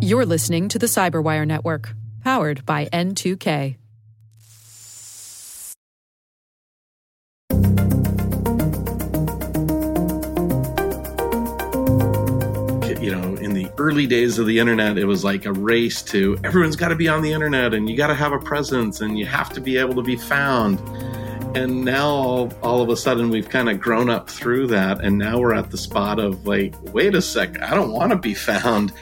You're listening to the Cyberwire Network, powered by N2K. you know, in the early days of the internet, it was like a race to everyone's got to be on the internet and you got to have a presence and you have to be able to be found. And now all, of a sudden we've kind of grown up through that. And now we're at the spot of like, wait a sec, I don't want to be found.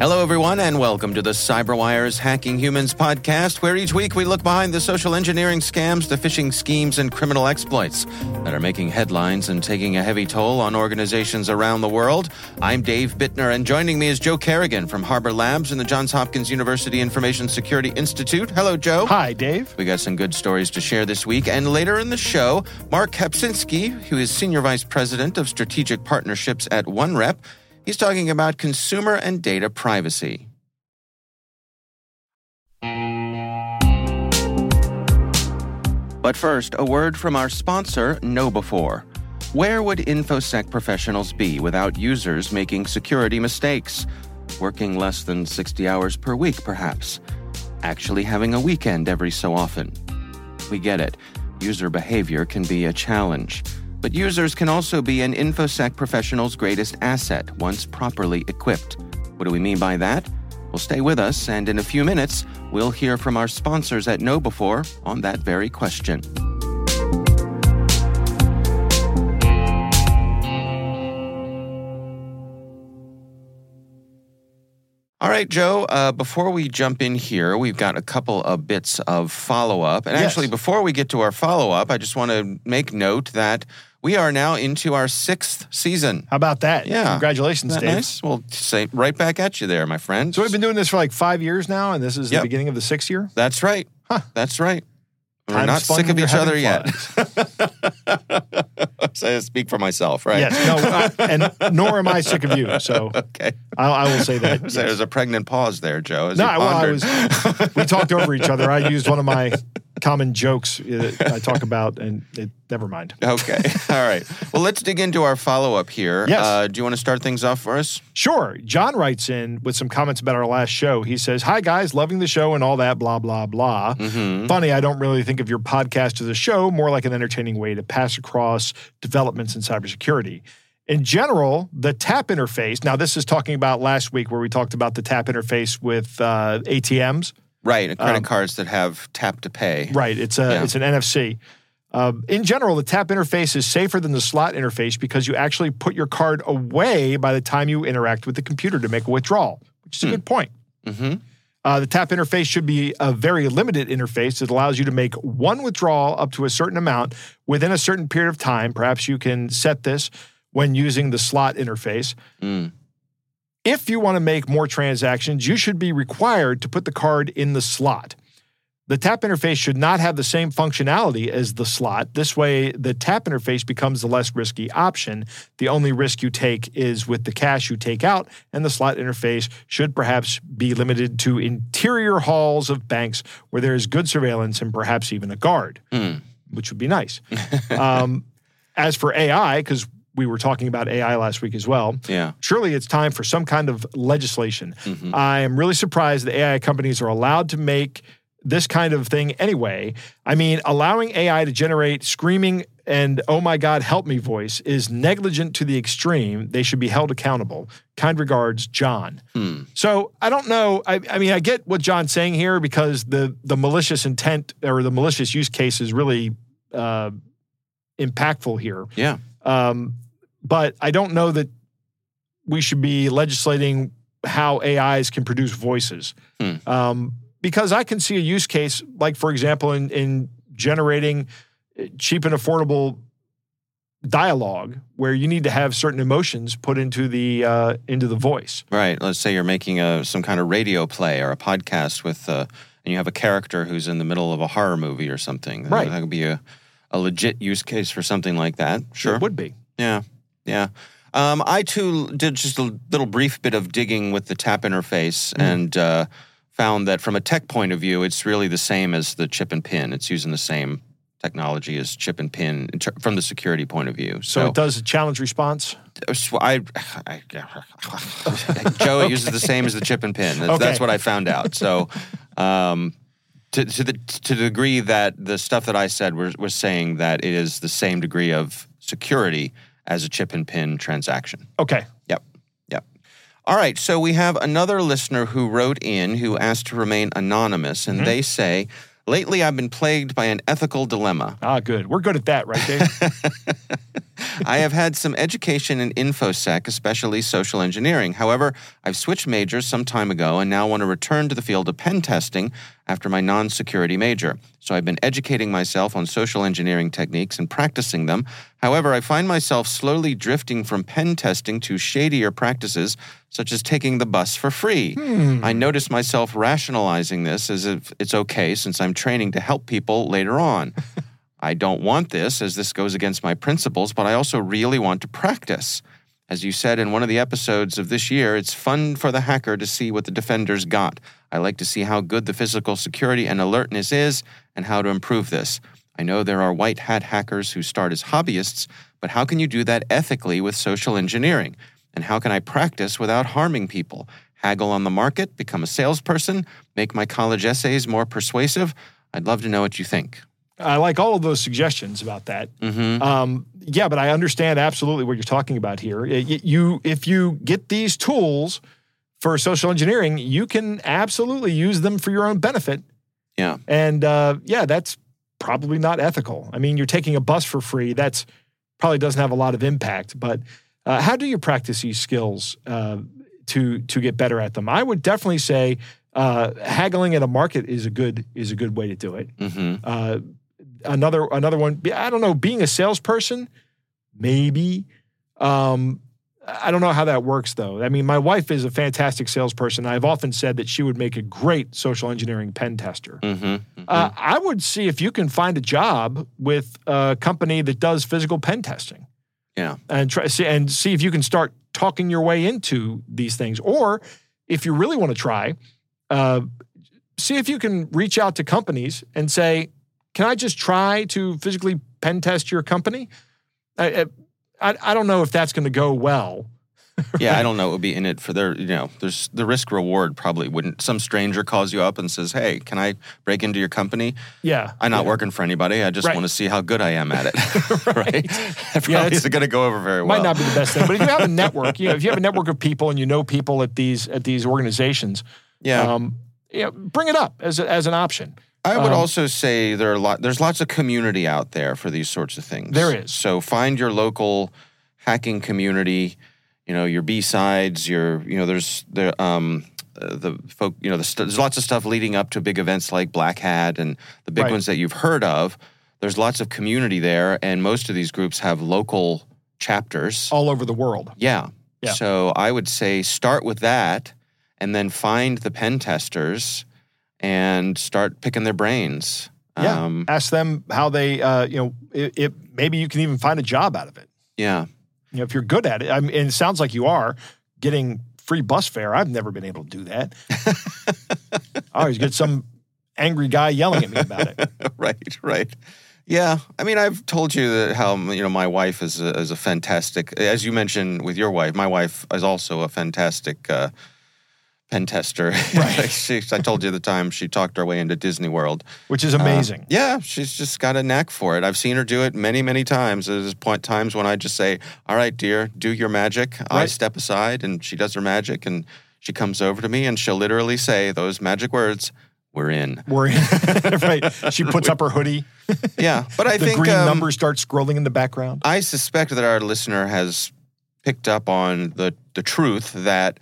Hello, everyone, and welcome to the CyberWire's Hacking Humans podcast, where each week we look behind the social engineering scams, the phishing schemes, and criminal exploits that are making headlines and taking a heavy toll on organizations around the world. I'm Dave Bittner, and joining me is Joe Carrigan from Harbor Labs and the Johns Hopkins University Information Security Institute. Hello, Joe. Hi, Dave. We got some good stories to share this week, and later in the show, Mark Kapczynski, who is Senior Vice President of Strategic Partnerships at OneRep, He's talking about consumer and data privacy. But first, a word from our sponsor, KnowBe4. Where would InfoSec professionals be without users making security mistakes? Working less than 60 hours per week, perhaps. Actually having a weekend every so often. We get it. User behavior can be a challenge. But users can also be an InfoSec professional's greatest asset once properly equipped. What do we mean by that? Well, stay with us, and in a few minutes, we'll hear from our sponsors at KnowBe4 on that very question. All right, Joe, uh, before we jump in here, we've got a couple of bits of follow up. And Yes. actually, before we get to our follow up, I just want to make note that we are now into our sixth season. How about that? Yeah. Congratulations, Dave. nice? Well, say right back at you there, my friend. So we've been doing this for like five years now, and this is Yep. the beginning of the sixth year. That's right. Huh. That's right. We're not sick of each other yet. so I speak for myself, right? Yes. No. I, and nor am I sick of you. So Okay. I, I will say that. Yes. There's a pregnant pause there, Joe. No, well, I was. We talked over each other. I used one of my common jokes uh, I talk about, and it, never mind. Okay. All right. Well, let's dig into our follow up here. Yes. Uh, do you want to start things off for us? Sure. Jon writes in with some comments about our last show. He says, Hi, guys, loving the show and all that, blah, blah, blah. Mm-hmm. Funny, I don't really think of your podcast as a show, more like an entertaining way to pass across developments in cybersecurity. In general, the tap interface, now this is talking about last week where we talked about the tap interface with uh, ATMs. Right. and Credit Um, cards that have tap to pay. Right. It's a Yeah. it's an NFC. Um, in general, the tap interface is safer than the slot interface because you actually put your card away by the time you interact with the computer to make a withdrawal, which is a good point. Mm-hmm. Uh, the tap interface should be a very limited interface that allows you to make one withdrawal up to a certain amount within a certain period of time. Perhaps you can set this when using the slot interface. Mm. If you want to make more transactions, you should be required to put the card in the slot. The tap interface should not have the same functionality as the slot. This way, the tap interface becomes the less risky option. The only risk you take is with the cash you take out, and the slot interface should perhaps be limited to interior halls of banks where there is good surveillance and perhaps even a guard, Mm. which would be nice. um, as for AI, because we were talking about AI last week as well, Yeah. surely it's time for some kind of legislation. Mhm. I am really surprised that AI companies are allowed to make this kind of thing anyway. I mean, allowing AI to generate screaming and oh my God, help me voice is negligent to the extreme. They should be held accountable. Kind regards, Jon. Hmm. So I don't know. I, I mean, I get what Jon's saying here because the the malicious intent or the malicious use case is really uh, impactful here. Yeah. Um, but I don't know that we should be legislating how AIs can produce voices. Hmm. Um, because I can see a use case, like, for example, in, in generating cheap and affordable dialogue where you need to have certain emotions put into the uh, into the voice. Right. Let's say you're making a some kind of radio play or a podcast with, uh, and you have a character who's in the middle of a horror movie or something. Right. That could be a, a legit use case for something like that. Sure. It would be. Yeah, yeah. Um, I too did just a little brief bit of digging with the tap interface Mm. and uh, found that from a tech point of view, it's really the same as the chip and pin. It's using the same technology as chip and pin ter- from the security point of view. So, it does a challenge response. I, I, Joe it uses the same as the chip and pin. That's, Okay. that's what I found out. So, um, to, to the to the degree that the stuff that I said was was saying that it is the same degree of security as a chip and pin transaction. Okay. Yep. Yep. All right. So we have another listener who wrote in who asked to remain anonymous, and they say, Lately, I've been plagued by an ethical dilemma. Ah, good. We're good at that, right, Dave? I have had some education in InfoSec, especially social engineering. However, I've switched majors some time ago and now want to return to the field of pen testing after my non security major. So I've been educating myself on social engineering techniques and practicing them. However, I find myself slowly drifting from pen testing to shadier practices, such as taking the bus for free. Hmm. I notice myself rationalizing this as if it's okay since I'm training to help people later on. I don't want this as this goes against my principles, but I also really want to practice. As you said in one of the episodes of this year, it's fun for the hacker to see what the defenders got. I like to see how good the physical security and alertness is and how to improve this. I know there are white hat hackers who start as hobbyists, but how can you do that ethically with social engineering? And how can I practice without harming people? Haggle on the market, become a salesperson, make my college essays more persuasive? I'd love to know what you think. I like all of those suggestions about that. Mm-hmm. Um, yeah, but I understand absolutely what you're talking about here. You, if you get these tools for social engineering, you can absolutely use them for your own benefit. Yeah. And uh, yeah, that's probably not ethical. I mean, you're taking a bus for free. That's probably doesn't have a lot of impact. But uh, how do you practice these skills uh, to to get better at them? I would definitely say uh, haggling at a market is a good is a good way to do it. Mm-hmm. Another another one. I don't know. Being a salesperson, maybe. Um, I don't know how that works though. I mean, my wife is a fantastic salesperson. I've often said that she would make a great social engineering pen tester. Mm-hmm. Uh, I would see if you can find a job with a company that does physical pen testing. Yeah. and try see and see if you can start talking your way into these things, or if you really want to try, uh, see if you can reach out to companies and say, "Can I just try to physically pen test your company?" I I, I don't know if that's going to go well. yeah, I don't know what would be in it for their, you know, there's the risk reward probably wouldn't. Some stranger calls you up and says, "Hey, can I break into your company? Yeah, I'm not yeah. working for anybody. I just Right. want to see how good I am at it." right? That probably it's- isn't going to go over very well. might not be the best thing. But if you have a network, you know, if you have a network of people and you know people at these at these organizations, yeah. um, yeah, bring it up as a, as an option. I would um, also say there are lot. There's lots of community out there for these sorts of things. There is. So find your local hacking community. You know your BSides. Your you know there's there um the folk. You know the st- there's lots of stuff leading up to big events like Black Hat and the big Right. ones that you've heard of. There's lots of community there, and most of these groups have local chapters. all over the world. Yeah. Yeah. So I would say start with that and then find the pen testers and start picking their brains. Yeah. Um, Ask them how they, uh, you know, it, it, maybe you can even find a job out of it. yeah. You know, if you're good at it. I mean, and it sounds like you are getting free bus fare. I've never been able to do that. I always get some angry guy yelling at me about it. right, right. Yeah, I mean, I've told you that how you know my wife is a, is a fantastic, as you mentioned with your wife. My wife is also a fantastic uh, pen tester. Right. she, I told you the time she talked her way into Disney World. Which is amazing. Uh, yeah, she's just got a knack for it. I've seen her do it many, many times. There's point times when I just say, "All right, dear, do your magic." I step aside, and she does her magic, and she comes over to me, and she'll literally say those magic words. We're in. We're in. right. She puts up her hoodie. Yeah, but I the think green um, numbers start scrolling in the background. I suspect that our listener has picked up on the the truth that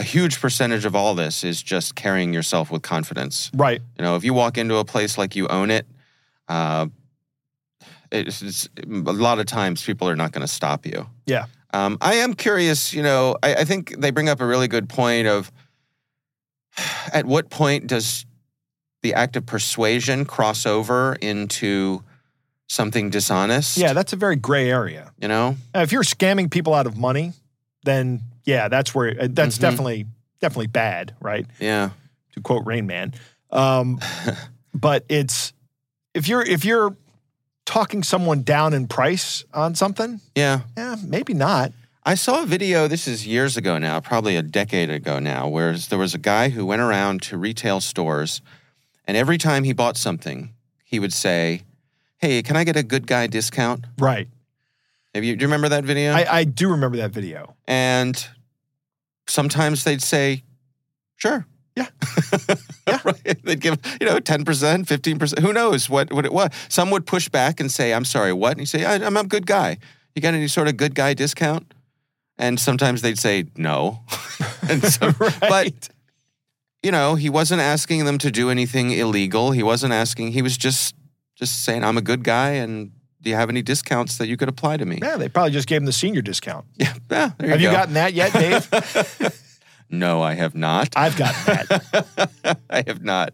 a huge percentage of all this is just carrying yourself with confidence. Right. You know, if you walk into a place like you own it, uh, it's, it's a lot of times people are not going to stop you. Yeah. Um, I am curious. You know, I, I think they bring up a really good point of at what point does the act of persuasion cross over into something dishonest? Yeah, that's a very gray area. You know, Now, if you're scamming people out of money, then yeah, that's where uh, that's Mhm. definitely definitely bad, right? yeah, To quote Rain Man. Um, but it's if you're if you're talking someone down in price on something? Yeah. Yeah, maybe not. I saw a video, this is years ago now, probably a decade ago now, where there was a guy who went around to retail stores and every time he bought something, he would say, Hey, can I get a good guy discount? Right. Have you, do you remember that video? I, I do remember that video. and sometimes they'd say, Sure. Yeah. yeah. right. They'd give, you know, 10%, 15%. Who knows what, what it was? Some would push back and say, I'm sorry, what? And you say, I, I'm a good guy. You got any sort of good guy discount? And sometimes they'd say, no. and so, right. But, you know, he wasn't asking them to do anything illegal. He wasn't asking, he was just just saying, I'm a good guy and do you have any discounts that you could apply to me? yeah, they probably just gave him the senior discount. Yeah. yeah there Have you gotten that yet, Dave? No, I have not. I've gotten that. I have not.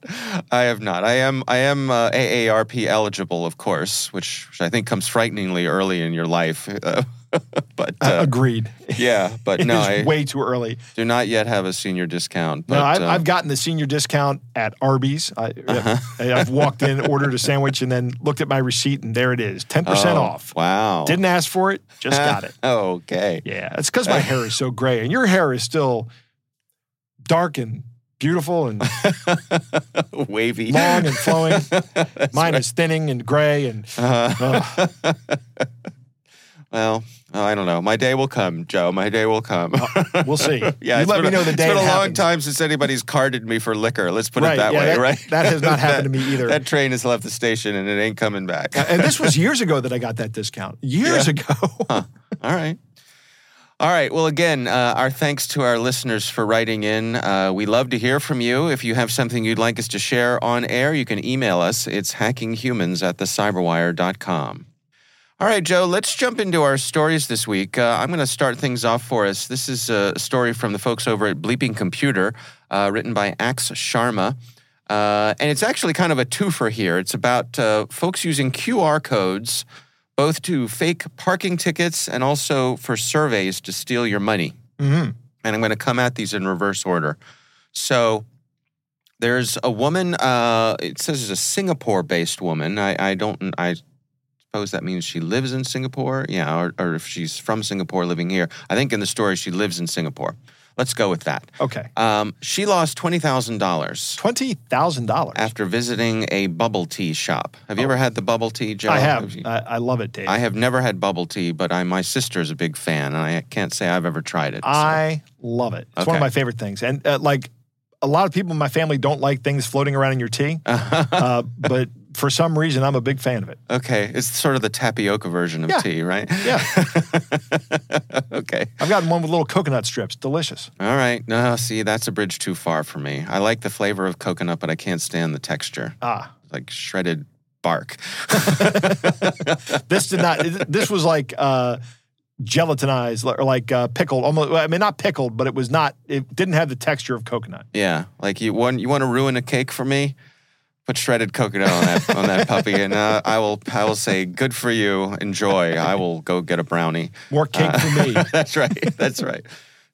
I have not. I am. I am uh, AARP eligible, of course, which, which I think comes frighteningly early in your life. Uh, but uh, Agreed. yeah, but It no, I way too early. do not yet have a senior discount. But no, I've, uh, I've gotten the senior discount at Arby's. I, Uh-huh. I've walked in, ordered a sandwich, and then looked at my receipt, and there it is 10% oh, off. Wow. Didn't ask for it, just got it. okay. Yeah, it's because my hair is so gray, and your hair is still dark and beautiful and Wavy. long and flowing. Mine right. is thinning and gray, and Uh, well, oh, I don't know. My day will come, Joe. My day will come. we'll see. yeah, you let me a- know the day It's been a long time since anybody's carded me for liquor. Let's put Right, it that yeah, way, that- right? that has not happened to me either. That train has left the station and it ain't coming back. and this was years ago that I got that discount. Years Yeah. ago. All right. All right. Well, again, uh, our thanks to our listeners for writing in. Uh, we love to hear from you. If you have something you'd like us to share on air, you can email us. It's hackinghumans at thecyberwire.com. All right, Joe, let's jump into our stories this week. Uh, I'm going to start things off for us. This is a story from the folks over at Bleeping Computer, uh, written by Ax Sharma. Uh, and it's actually kind of a twofer here. It's about uh, folks using QR codes both to fake parking tickets and also for surveys to steal your money. hmm And I'm going to come at these in reverse order. So there's a woman, uh, it says it's a Singapore based woman. I, I don't, I suppose that means she lives in Singapore. Yeah, or, or if she's from Singapore living here. I think in the story she lives in Singapore. Let's go with that. Okay. Um, she lost $20,000 $20,000. after visiting a bubble tea shop. Have you ever had the bubble tea, Joe? Oh. I have. you- I, I love it, Dave. I have never had bubble tea, but I, my is a big fan, and I can't say I've ever tried it. so- I love it. It's one of my favorite things. And uh, like a lot of people in my family don't like things floating around in your tea, uh, but for some reason, I'm a big fan of it. okay, it's sort of the tapioca version of Yeah. tea, right? Yeah. okay. I've gotten one with little coconut strips. Delicious. All right. No, see, that's a bridge too far for me. I like the flavor of coconut, but I can't stand the texture, Ah, like shredded bark. this did not. This was like uh, gelatinized or like uh, pickled. Almost. I mean, not pickled, but it was not. It didn't have the texture of coconut. Yeah, like you want you want to ruin a cake for me? Put shredded coconut on that on that puppy, and uh, I will I will say good for you. Enjoy. I will go get a brownie. More cake Uh, for me. that's right. That's right.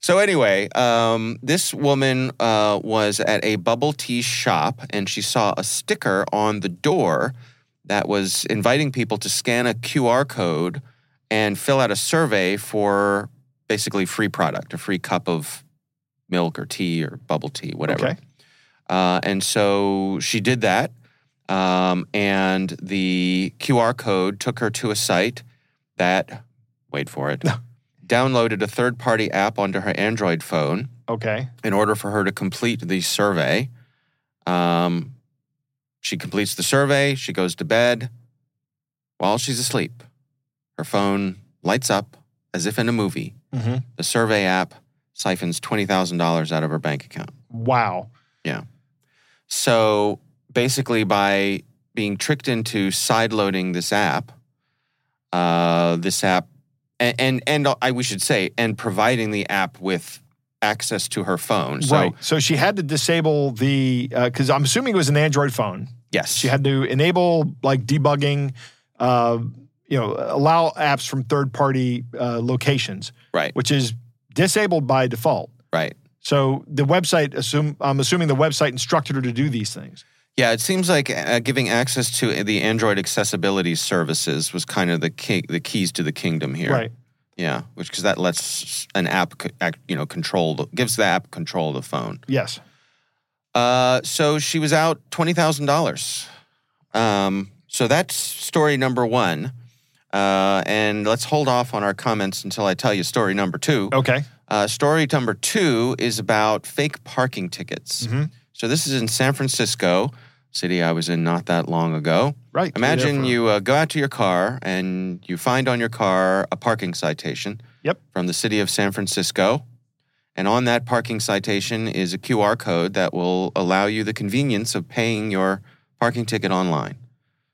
So anyway, um, this woman uh, was at a bubble tea shop, and she saw a sticker on the door that was inviting people to scan a QR code and fill out a survey for basically free product, a free cup of milk or tea or bubble tea, whatever. Okay. Uh, and so she did that. Um, and the QR code took her to a site that, wait for it, downloaded a third party app onto her Android phone Okay. in order for her to complete the survey. Um, she completes the survey, she goes to bed. While she's asleep, her phone lights up as if in a movie. hmm The survey app siphons $20,000 out of her bank account. Wow. So basically, by being tricked into sideloading this app, uh, this app, and and, and I we should say, and providing the app with access to her phone. So right. So she had to disable the because I'm assuming it was an Android phone. yes, She had to enable like debugging, uh, you know, allow apps from third party uh, locations, right, which is disabled by default. right. So the website assume I'm assuming the website instructed her to do these things. Yeah, it seems like uh, giving access to the Android accessibility services was kind of the key, the keys to the kingdom here. Right. Yeah, which because that lets an app, act- you know, control the, gives the app control of the phone. Yes. Uh, so she was out twenty thousand dollars. Um, so that's story number one. Uh, and let's hold off on our comments until I tell you story number two. Okay. Uh, story number two is about fake parking tickets. Mhm. So this is in San Francisco, city I was in not that long ago. Right. Imagine you uh, go out to your car and you find on your car a parking citation Yep. from the city of San Francisco. And on that parking citation is a QR code that will allow you the convenience of paying your parking ticket online.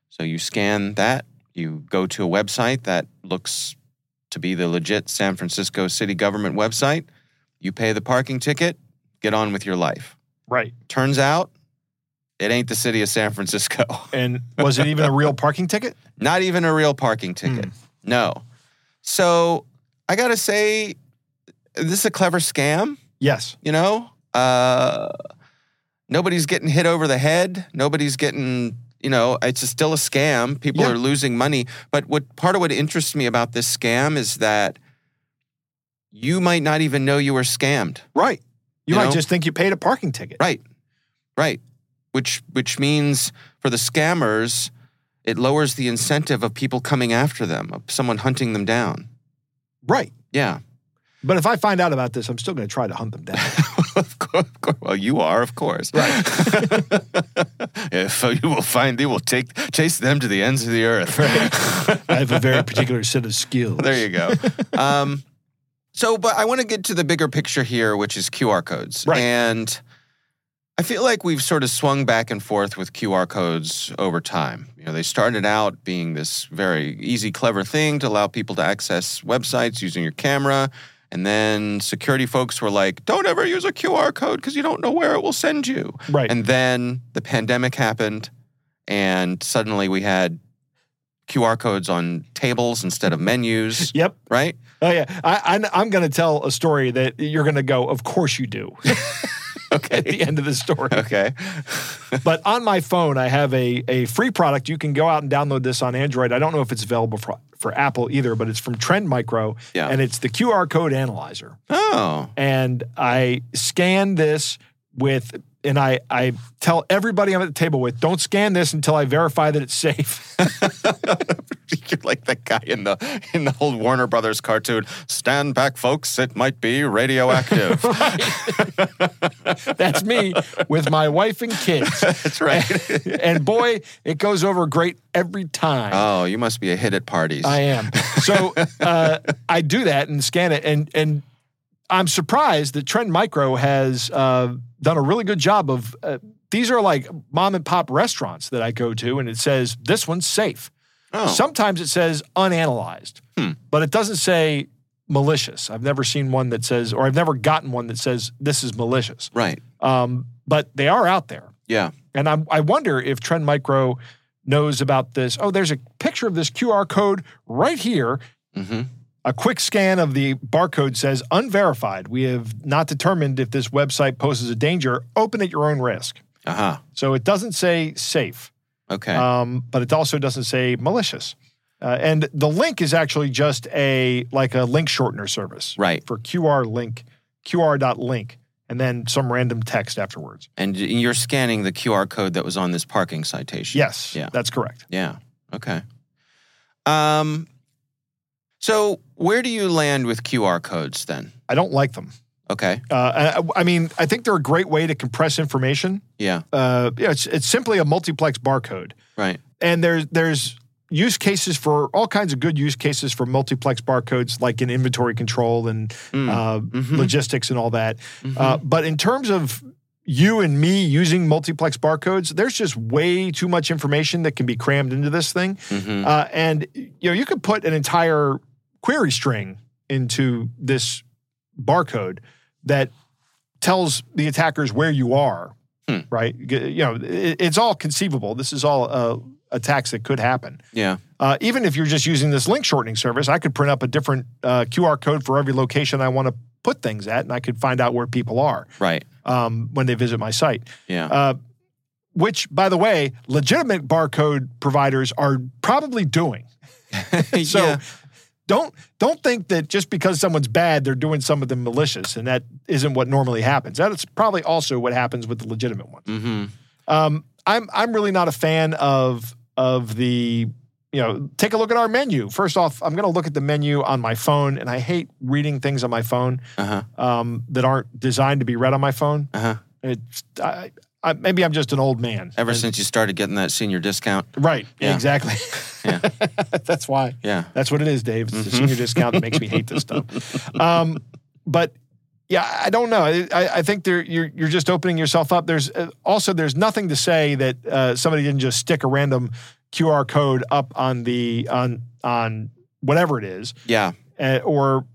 So you scan that, you go to a website that looks to be the legit San Francisco city government website, you pay the parking ticket, get on with your life. Right. Turns out it ain't the city of San Francisco. And was it even a real parking ticket? Not even a real parking ticket. No. So I got to say, this is a clever scam, Yes. you know? Uh, nobody's getting hit over the head. Nobody's getting, you know, it's still a scam. People Yeah. are losing money. But what part of what interests me about this scam is that you might not even know you were scammed. Right. You, You might know? just think you paid a parking ticket. Right. Right. Which which means for the scammers, it lowers the incentive of people coming after them, of someone hunting them down. Right. Yeah. But if I find out about this, I'm still going to try to hunt them down. of, course, of course. Well, you are, of course. Right. if you will find, they will take chase them to the ends of the earth. I have a very particular set of skills. there you go. Um, so, but I want to get to the bigger picture here, which is QR codes. Right. And I feel like we've sort of swung back and forth with QR codes over time. You know, they started out being this very easy, clever thing to allow people to access websites using your camera. And then security folks were like, don't ever use a QR code because you don't know where it will send you. Right. And then the pandemic happened, and suddenly we had QR codes on tables instead of menus, Yep. right? Oh yeah. I, I'm going to tell a story that you're going to go. Of course you do. Okay. At the end of the story. Okay. but on my phone, I have a, a free product. You can go out and download this on Android. I don't know if it's available for, for Apple either, but it's from Trend Micro. Yeah. And it's the QR code analyzer. Oh, And I scan this with, and I, I tell everybody I'm at the table with, don't scan this until I verify that it's safe. you're like that guy in the in the old Warner Brothers cartoon. Stand back, folks. It might be radioactive. That's me with my wife and kids. That's right. and boy, it goes over great every time. oh, you must be a hit at parties. I am. So uh, I do that and scan it, and and I'm surprised that Trend Micro has uh, done a really good job of. Uh, these are like mom and pop restaurants that I go to, and it says this one's safe. oh, Sometimes it says unanalyzed, Hmm. but it doesn't say malicious. I've never seen one that says, or I've never gotten one that says this is malicious. right. Um, but they are out there. Yeah. And I, I wonder if Trend Micro knows about this. Oh, there's a picture of this QR code right here. Mm-hmm. A quick scan of the barcode says unverified. We have not determined if this website poses a danger. Open at your own risk. Uh huh. So it doesn't say safe, Okay. um, but it also doesn't say malicious. Uh, and the link is actually just a like a link shortener service right. for QR link, QR.link, and then some random text afterwards. And you're scanning the QR code that was on this parking citation. Yes, Yeah. that's correct. Yeah. Okay. Um. So where do you land with QR codes then? I don't like them. Okay. Uh, I, I mean, I think they're a great way to compress information. Yeah. Uh, yeah, it's it's simply a multiplex barcode, Right. and there's there's use cases for all kinds of good use cases for multiplex barcodes, like in inventory control and Mm. uh, Mhm. logistics and all that. Mhm. Uh, but in terms of you and me using multiplex barcodes, there's just way too much information that can be crammed into this thing. Mhm. Uh, and you know, you could put an entire query string into this barcode that tells the attackers where you are. Hmm. Right? You know, it's all conceivable. This is all uh, attacks that could happen. yeah. Uh, even if you're just using this link shortening service, I could print up a different uh, QR code for every location I want to put things at, and I could find out where people are Right. um, when they visit my site. Yeah. Uh, which, by the way, legitimate barcode providers are probably doing. so yeah. Don't don't think that just because someone's bad, they're doing some of them malicious, and that isn't what normally happens. That's probably also what happens with the legitimate ones. hmm Um, I'm I'm really not a fan of of the you know take a look at our menu. First off, I'm going to look at the menu on my phone, and I hate reading things on my phone Uh-huh. um, that aren't designed to be read on my phone. Uh-huh. It's I, I, maybe I'm just an old man. Ever And- since you started getting that senior discount. right? Yeah. Exactly. Yeah. That's why. Yeah. That's what it is, Dave. It's the Mhm. senior discount that makes me hate this stuff. Um, but yeah, I don't know. I, I think there you're you're just opening yourself up. There's uh, also there's nothing to say that uh, somebody didn't just stick a random QR code up on the on on whatever it is, Yeah. uh, or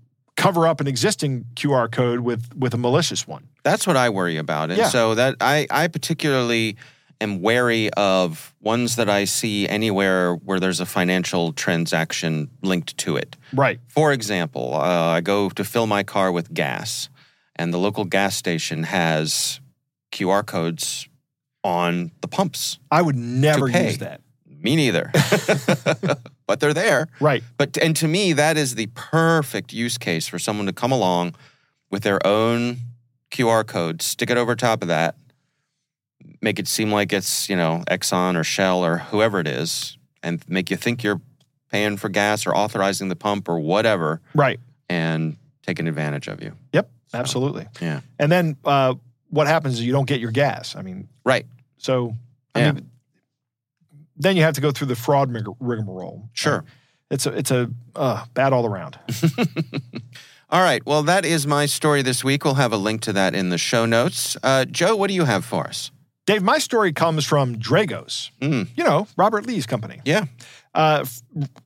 cover up an existing QR code with with a malicious one. That's what I worry about. And Yeah. so that I, I particularly am wary of ones that I see anywhere where there's a financial transaction linked to it. Right. For example, uh, I go to fill my car with gas, and the local gas station has QR codes on the pumps. I would never use that. Me neither. but they're there. Right. But and to me, that is the perfect use case for someone to come along with their own QR code, stick it over top of that, make it seem like it's you know Exxon or Shell or whoever it is, and make you think you're paying for gas or authorizing the pump or whatever, Right. and taking advantage of you. Yep. Absolutely. Yeah. And then uh, what happens is you don't get your gas. I mean, Right. So, I Yeah. mean, then you have to go through the fraud rig- rigmarole. Sure. It's a it's a uh, bad all around. All right. Well, that is my story this week. We'll have a link to that in the show notes. Uh, Joe, what do you have for us? Dave, my story comes from Dragos. Mm. You know, Robert Lee's company. Yeah. Uh,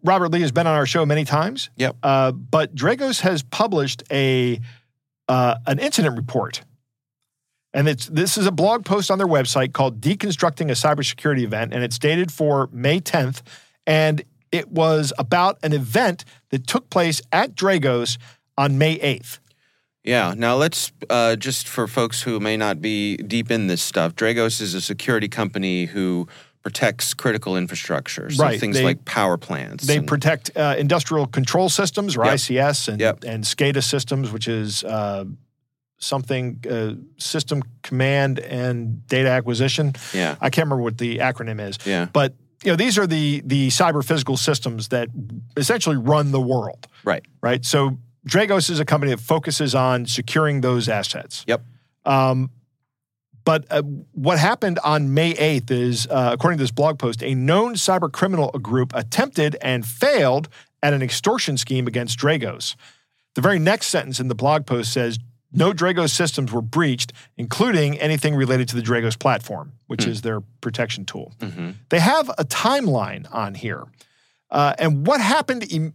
Robert Lee has been on our show many times. Yep. Uh, but Dragos has published a uh, an incident report. And it's this is a blog post on their website called Deconstructing a Cybersecurity Event, and it's dated for May 10th. And it was about an event that took place at Dragos on May 8th. Yeah. Now let's uh, just for folks who may not be deep in this stuff. Dragos is a security company who protects critical infrastructure, so Right, things they- like power plants. They and- protect uh, industrial control systems, or Yep. ICS, and, Yep. and SCADA systems, which is uh, something uh, system command and data acquisition. yeah. I can't remember what the acronym is, Yeah. but you know these are the the cyber physical systems that essentially run the world, Right. right? So Dragos is a company that focuses on securing those assets. Yep. Um, but uh, what happened on May 8th is, uh, according to this blog post, a known cyber criminal group attempted and failed at an extortion scheme against Dragos. The very next sentence in the blog post says, no Dragos systems were breached, including anything related to the Dragos platform, which is their protection tool. hmm They have a timeline on here. Uh, and what happened im-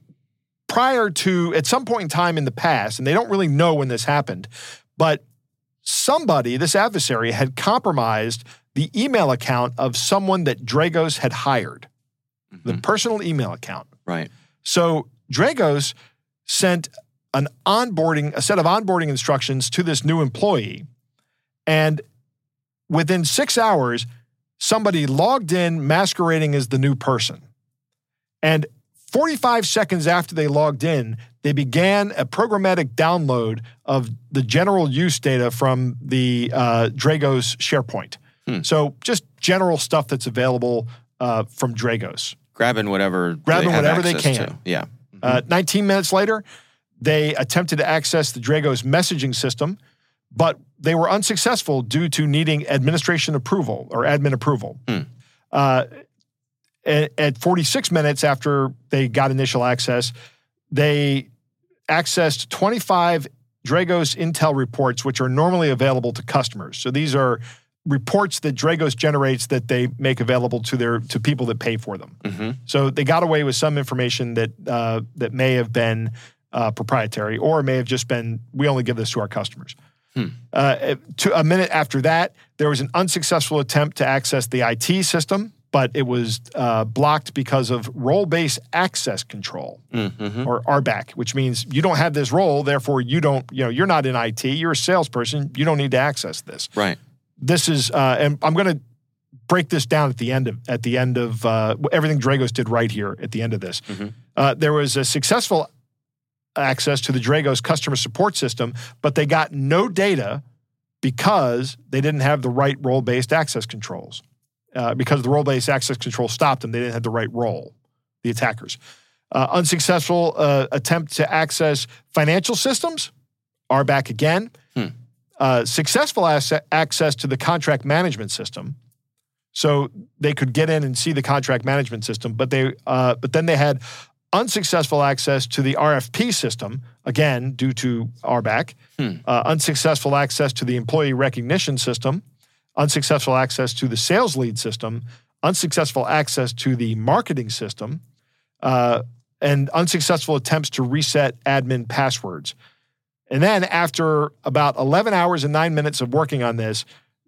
prior to, at some point in time in the past, and they don't really know when this happened, but somebody, this adversary, had compromised the email account of someone that Dragos had hired, the personal email account. Right. So Dragos sent an onboarding, a set of onboarding instructions to this new employee. And within six hours, somebody logged in masquerading as the new person. And 45 seconds after they logged in, they began a programmatic download of the general use data from the uh, Dragos SharePoint. Hmm. So just general stuff that's available uh, from Dragos. Grabbing whatever. Grabbing they whatever they can. To. Yeah. Uh, 19 minutes later, they attempted to access the Dragos messaging system, but they were unsuccessful due to needing administration approval or admin approval. Hmm. Uh, at, at 46 minutes after they got initial access, they accessed 25 Dragos Intel reports, which are normally available to customers. So these are reports that Dragos generates that they make available to their to people that pay for them. hmm So they got away with some information that uh, that may have been uh, proprietary, or it may have just been we only give this to our customers. Hmm. Uh, to, a minute after that, there was an unsuccessful attempt to access the IT system, but it was uh, blocked because of role-based access control, hmm or RBAC, which means you don't have this role, therefore you don't, you know, you're not in IT, you're a salesperson, you don't need to access this Right. this is, uh, and I'm going to break this down at the end of at the end of uh, everything Dragos did right here at the end of this. Mhm. Uh, there was a successful access to the Dragos customer support system, but they got no data because they didn't have the right role based access controls. Uh, because the role based access control stopped them, they didn't have the right role, the attackers. Uh, unsuccessful uh, attempt to access financial systems RBAC again. Hmm. Uh, successful asset access to the contract management system. So they could get in and see the contract management system, but they uh, but then they had unsuccessful access to the RFP system again due to RBAC. Hmm. Uh, unsuccessful access to the employee recognition system. Unsuccessful access to the sales lead system. Unsuccessful access to the marketing system. Uh, and unsuccessful attempts to reset admin passwords. And then, after about 11 hours and nine minutes of working on this,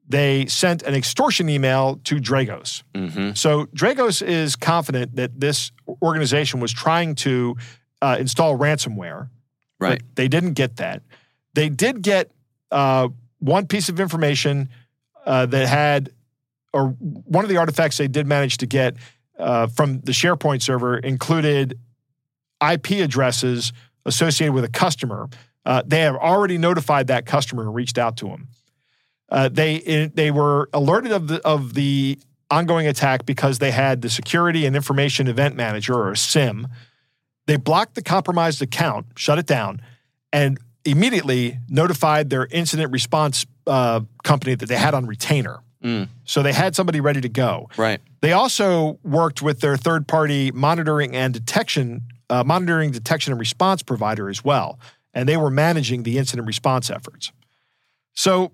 they sent an extortion email to Dragos. Mm-hmm. So, Dragos is confident that this organization was trying to uh, install ransomware, Right. but they didn't get that. They did get uh, one piece of information uh, that had, or one of the artifacts they did manage to get uh, from the SharePoint server included IP addresses associated with a customer. Uh, they have already notified that customer and reached out to him. Uh, they they were alerted of the of the ongoing attack because they had the security and information event manager or a SIEM. They blocked the compromised account, shut it down, and immediately notified their incident response uh, company that they had on retainer. Mm. So they had somebody ready to go. Right. They also worked with their third party monitoring and detection, uh, monitoring, detection, and response provider as well. And they were managing the incident response efforts. So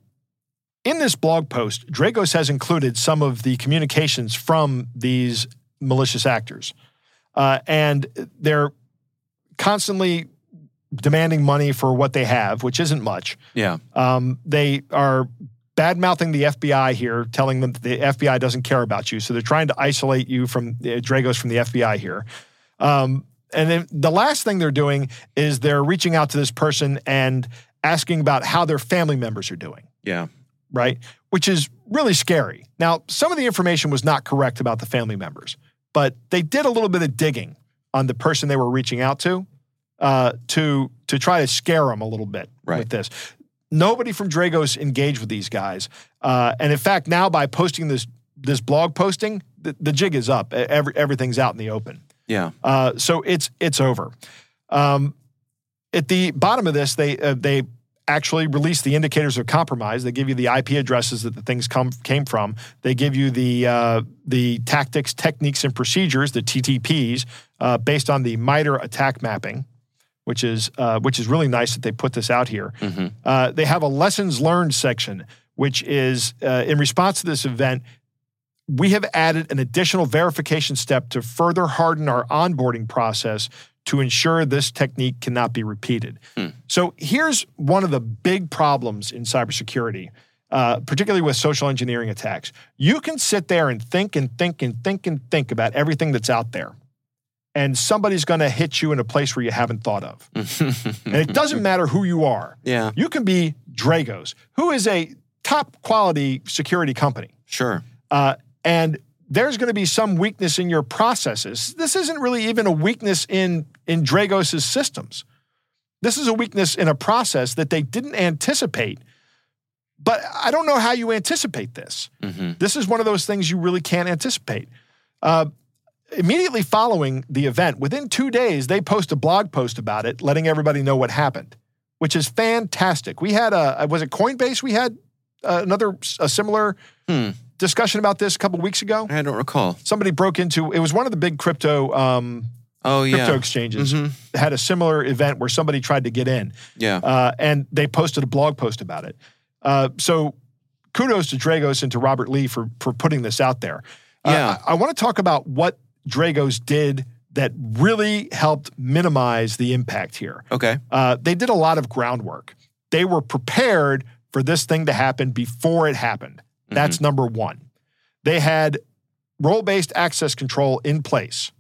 in this blog post, Dragos has included some of the communications from these malicious actors. Uh, and they're constantly demanding money for what they have, which isn't much. Yeah. Um, they are bad mouthing the FBI here, telling them that the FBI doesn't care about you. So they're trying to isolate you from uh, Dragos from the FBI here. Um, and then the last thing they're doing is they're reaching out to this person and asking about how their family members are doing, Yeah. Right? Which is really scary. Now, some of the information was not correct about the family members, but they did a little bit of digging on the person they were reaching out to uh, to to try to scare them a little bit Right. with this. Nobody from Dragos engaged with these guys, uh, and in fact, now by posting this this blog posting, the, the jig is up. Every, everything's out in the open. Yeah. Uh, so it's it's over. Um, at the bottom of this, they uh, they actually release the indicators of compromise. They give you the IP addresses that the things come came from. They give you the uh, the tactics, techniques, and procedures, the TTPs, uh, based on the MITRE ATT&CK mapping, which is uh, which is really nice that they put this out here. Mm-hmm. Uh, they have a lessons learned section, which is uh, in response to this event. We have added an additional verification step to further harden our onboarding process to ensure this technique cannot be repeated. Hmm. So here's one of the big problems in cybersecurity, uh, particularly with social engineering attacks. You can sit there and think and think and think and think about everything that's out there, and somebody's going to hit you in a place where you haven't thought of. And it doesn't matter who you are. yeah. You can be Dragos, who is a top quality security company. Sure. Uh, and there's going to be some weakness in your processes. This isn't really even a weakness in, in Dragos' systems. This is a weakness in a process that they didn't anticipate. But I don't know how you anticipate this. Mm-hmm. This is one of those things you really can't anticipate. Uh, immediately following the event, within two days, they post a blog post about it, letting everybody know what happened, which is fantastic. We had a was it Coinbase? We had uh, another a similar Hmm. discussion about this a couple weeks ago. I don't recall. Somebody broke into it was one of the big crypto um, Oh yeah crypto exchanges Mhm. had a similar event where somebody tried to get in, Yeah. uh, and they posted a blog post about it. Uh, so kudos to Dragos and to Robert Lee for for putting this out there. Uh, Yeah. I, I want to talk about what Dragos did that really helped minimize the impact here. Okay. Uh, they did a lot of groundwork. They were prepared for this thing to happen before it happened. That's number one. They had role based access control in place.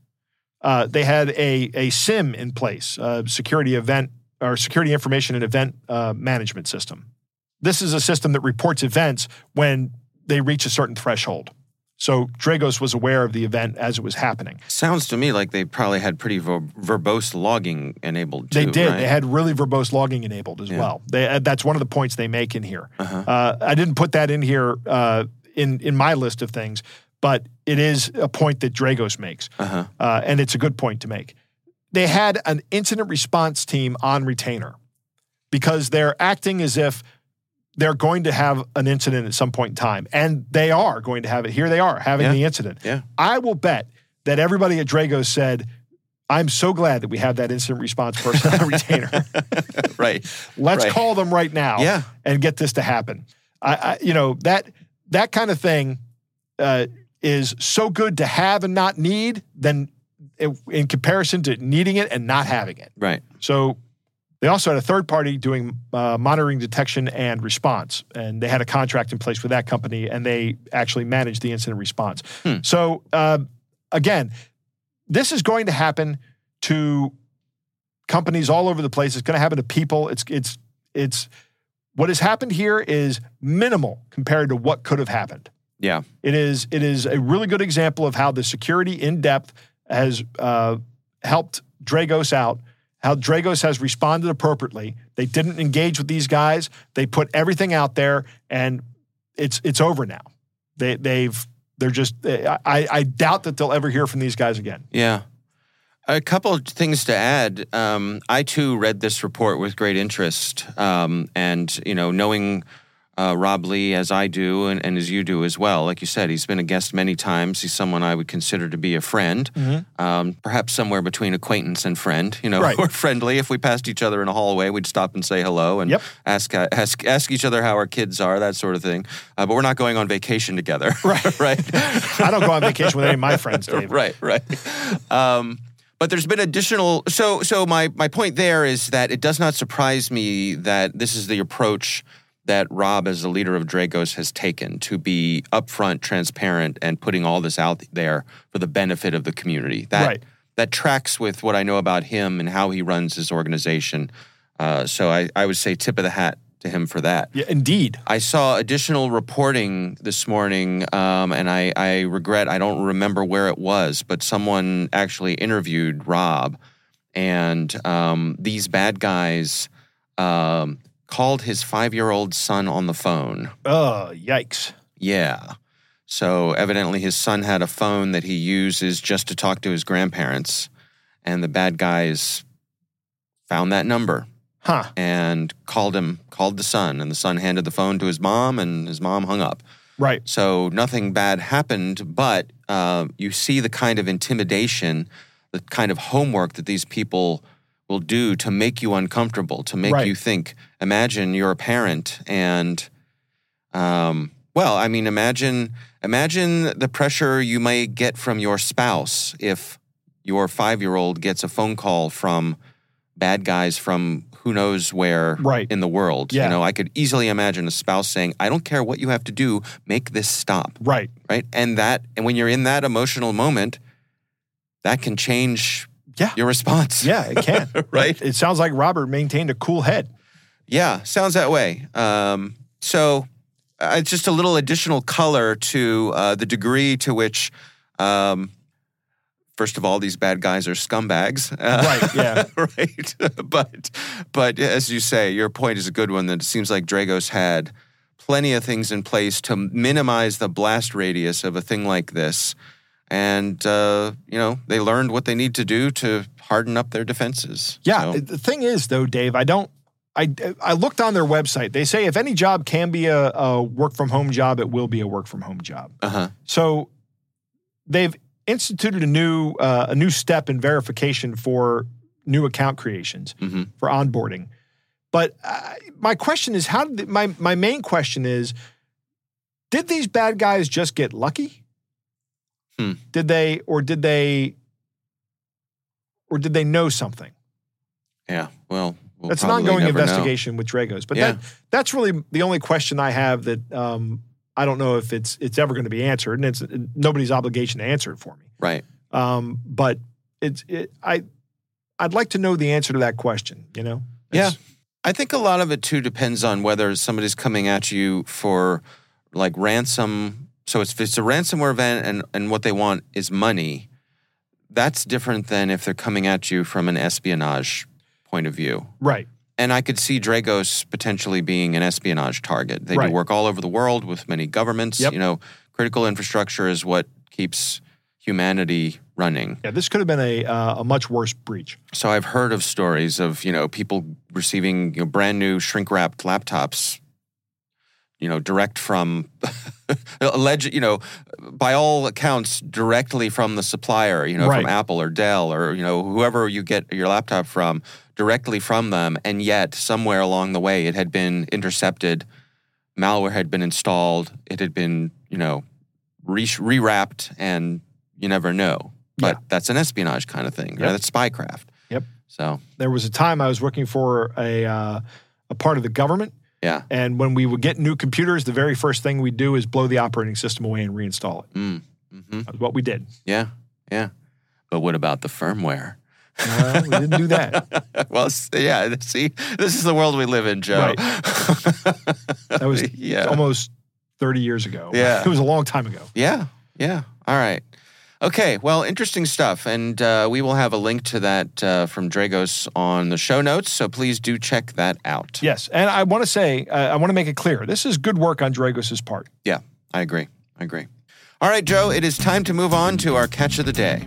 Uh, they had a, a SIEM in place, uh, security event or security information and event uh, management system. This is a system that reports events when they reach a certain threshold. So Dragos was aware of the event as it was happening. Sounds to me like they probably had pretty ver- verbose logging enabled. Too, They did. right? They had really verbose logging enabled as Yeah. well. They, uh, that's one of the points they make in here. Uh-huh. Uh, I didn't put that in here uh, in in my list of things, but it is a point that Dragos makes, Uh-huh. uh, and it's a good point to make. They had an incident response team on retainer because they're acting as if they're going to have an incident at some point in time, and they are going to have it. Here they are having Yeah. the incident. Yeah. I will bet that everybody at Dragos said. I'm so glad that we have that incident response person on retainer. right. Let's Right. call them right now Yeah. and get this to happen. I, I you know that that kind of thing uh, is so good to have and not need than in, comparison to needing it and not having it. Right. So they also had a third party doing uh, monitoring detection and response, and they had a contract in place with that company, and they actually managed the incident response. Hmm. So uh, again, this is going to happen to companies all over the place. It's going to happen to people. It's it's it's what has happened here is minimal compared to what could have happened. Yeah. It is it is a really good example of how the security in depth has uh, helped Dragos out. How Dragos has responded appropriately. They didn't engage with these guys. They put everything out there, and it's it's over now. They they've they're just. I I doubt that they'll ever hear from these guys again. Yeah. A couple of things to add. Um, I too read this report with great interest, um, and you know, knowing uh, Rob Lee as I do, and, and as you do as well. Like you said, he's been a guest many times. He's someone I would consider to be a friend, um, perhaps somewhere between acquaintance and friend. You know, Right. we're friendly. If we passed each other in a hallway, we'd stop and say hello and Yep. ask uh, ask ask each other how our kids are, that sort of thing. Uh, but we're not going on vacation together, right? right. I don't go on vacation with any of my friends, Dave. Right, right. Um, but there's been additional. So, so my my point there is that it does not surprise me that this is the approach that Rob, as the leader of Dragos, has taken to be upfront, transparent, and putting all this out there for the benefit of the community. That Right. that tracks with what I know about him and how he runs his organization. Uh, so I, I would say tip of the hat to him for that. Yeah, indeed. I saw additional reporting this morning, um, and I, I regret I don't remember where it was, but someone actually interviewed Rob, and um, these bad guys um, called his five year old son on the phone. Oh, yikes. Yeah. So evidently, his son had a phone that he uses just to talk to his grandparents, and the bad guys found that number Huh. and called him, called the son, and the son handed the phone to his mom, and his mom hung up. Right. So nothing bad happened, but uh, you see the kind of intimidation, the kind of homework that these people will do to make you uncomfortable, to make Right. you think. Imagine you're a parent, and um, well, I mean, imagine imagine the pressure you may get from your spouse if your five year old gets a phone call from bad guys from who knows where Right. in the world. Yeah. You know, I could easily imagine a spouse saying, I don't care what you have to do, make this stop. Right. Right. And that and when you're in that emotional moment, that can change Yeah. your response. Yeah, it can. Right. It sounds like Robert maintained a cool head. Yeah, sounds that way. Um, so uh, it's just a little additional color to uh, the degree to which, um, first of all, these bad guys are scumbags. Uh, Right, yeah. right. but but as you say, your point is a good one. That it seems like Dragos had plenty of things in place to minimize the blast radius of a thing like this. And uh, you know they learned what they need to do to harden up their defenses. Yeah. So- The thing is, though, Dave, I don't. I, I looked on their website. They say if any job can be a, a work from home job, it will be a work from home job. uh-huh. So they've instituted a new uh, a new step in verification for new account creations Mhm. for onboarding. But uh, my question is, how did my my main question is, did these bad guys just get lucky? Hmm. Did they, or did they, or did they know something? Yeah. Well, we'll That's an ongoing never know. investigation with Dragos. But Yeah. that that's really the only question I have that um, I don't know if it's it's ever going to be answered, and it's nobody's obligation to answer it for me. Right. Um, but it's it, I I'd like to know the answer to that question. You know? Yeah. I think a lot of it too depends on whether somebody's coming at you for like ransom So if it's a ransomware event and, and what they want is money, that's different than if they're coming at you from an espionage point of view. Right. And I could see Dragos potentially being an espionage target. They Right. do work all over the world with many governments. Yep. You know, critical infrastructure is what keeps humanity running. Yeah, this could have been a uh, a much worse breach. So I've heard of stories of you know people receiving you know, brand new shrink wrapped laptops, you know, direct from alleged, you know, by all accounts, directly from the supplier, you know, Right. from Apple or Dell or you know whoever you get your laptop from, directly from them, and yet somewhere along the way it had been intercepted, malware had been installed, it had been you know re- rewrapped, and you never know. But Yeah. that's an espionage kind of thing. Yep. Right? That's spycraft. Yep. So There was a time I was working for a uh, a part of the government, yeah. and when we would get new computers, the very first thing we do is blow the operating system away and reinstall it. Mm. hmm That's what we did. Yeah. Yeah. But what about the firmware? Uh, we didn't do that. well, yeah. See, this is the world we live in, Joe. Right. That was yeah. almost thirty years ago. Yeah. it was a long time ago. Yeah. Yeah. All right. Okay. Well, interesting stuff. And uh, we will have a link to that uh, from Dragos on the show notes. So please do check that out. Yes, and I want to say, uh, I want to make it clear, this is good work on Dragos's part. Yeah. I agree. I agree. All right, Joe, it is time to move on to our catch of the day.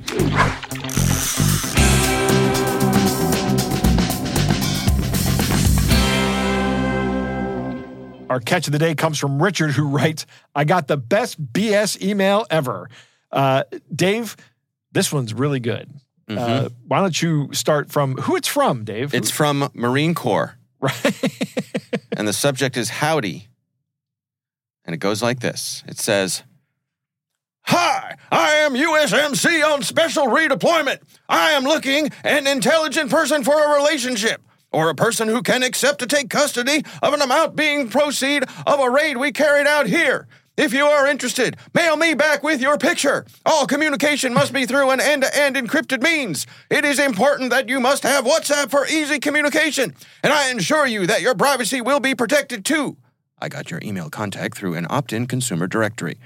Our catch of the day comes from Richard, who writes, I got the best BS email ever. Uh, Dave, this one's really good. Uh, why don't you start from who it's from, Dave? It's from Marine Corps. right. and the subject is howdy. And it goes like this it says, Hi, I am USMC on special redeployment. I am looking an intelligent person for a relationship. Or a person who can accept to take custody of an amount being proceed of a raid we carried out here. If you are interested, mail me back with your picture. All communication must be through an end to end encrypted means. It is important that you must have WhatsApp for easy communication, and I assure you that your privacy will be protected too. I got your email contact through an opt in consumer directory.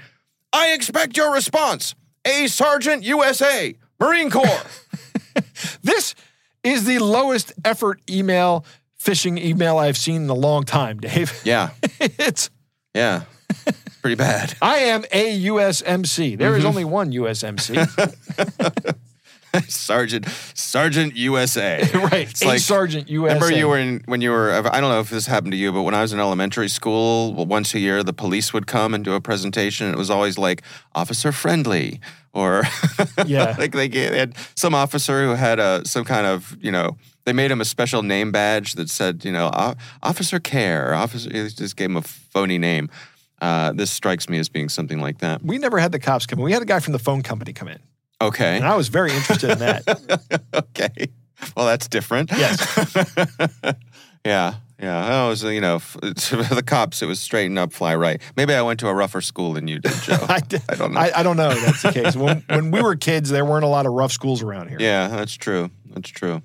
I expect your response. A Sergeant USA, Marine Corps. this is the lowest effort email, phishing email I've seen in a long time, Dave. yeah, it's, yeah. It's pretty bad. I am a USMC. There Mm-hmm. is only one USMC. Sergeant, Sergeant USA. right. It's like- Sergeant USA. Remember, you were in when you were. I don't know if this happened to you, but when I was in elementary school, well, once a year the police would come and do a presentation. And it was always like officer friendly, or Yeah. like they, they had some officer who had a some kind of you know they made him a special name badge that said you know officer care officer. They just gave him a phony name. Uh, this strikes me as being something like that. we never had the cops come in. We had a guy from the phone company come in. Okay. And I was very interested in that. okay. Well, that's different. Yes. yeah. Yeah. I was, you know, the cops, it was straighten up, fly right. Maybe I went to a rougher school than you did, Joe. I, did- I don't know. I, I don't know. That's the case. When, when we were kids, there weren't a lot of rough schools around here. yeah, that's true. That's true.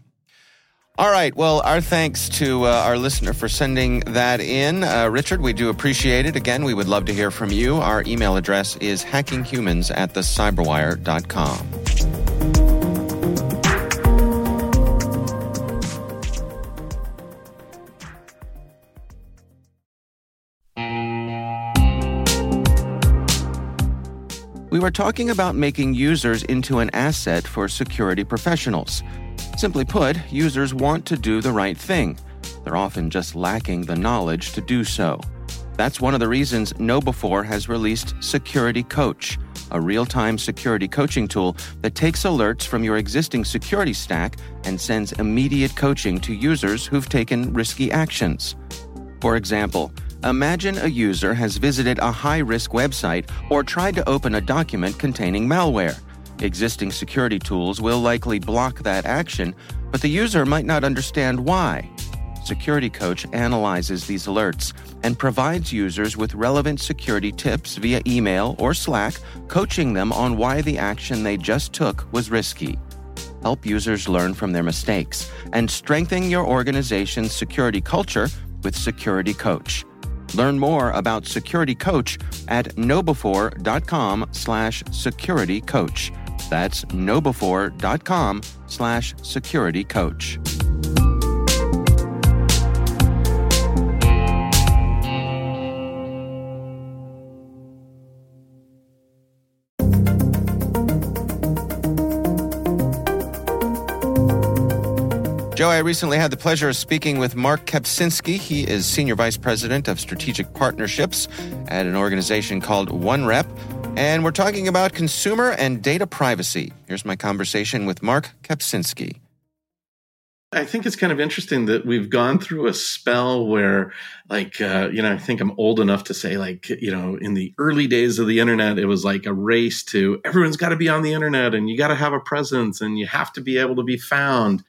All right. Well, our thanks to uh, our listener for sending that in. Uh, Richard, we do appreciate it. Again, we would love to hear from you. Our email address is hackinghumans at thecyberwire.com. We were talking about making users into an asset for security professionals. Simply put, users want to do the right thing. They're often just lacking the knowledge to do so. That's one of the reasons KnowBe4 has released Security Coach, a real time security coaching tool that takes alerts from your existing security stack and sends immediate coaching to users who've taken risky actions. For example, imagine a user has visited a high risk website or tried to open a document containing malware. Existing security tools will likely block that action, but the user might not understand why. Security Coach analyzes these alerts and provides users with relevant security tips via email or Slack, coaching them on why the action they just took was risky. Help users learn from their mistakes and strengthen your organization's security culture with Security Coach. Learn more about Security Coach at knowbe4.com slash security coach. That's knowbe4.com slash security coach. Joe, I recently had the pleasure of speaking with Mark Kapczynski. He is Senior Vice President of Strategic Partnerships at an organization called OneRep. And we're talking about consumer and data privacy. Here's my conversation with Mark Kapczynski. I think it's kind of interesting that we've gone through a spell where, like, uh, you know, I think I'm old enough to say, like, you know, in the early days of the internet, it was like a race to everyone's got to be on the internet and you got to have a presence and you have to be able to be found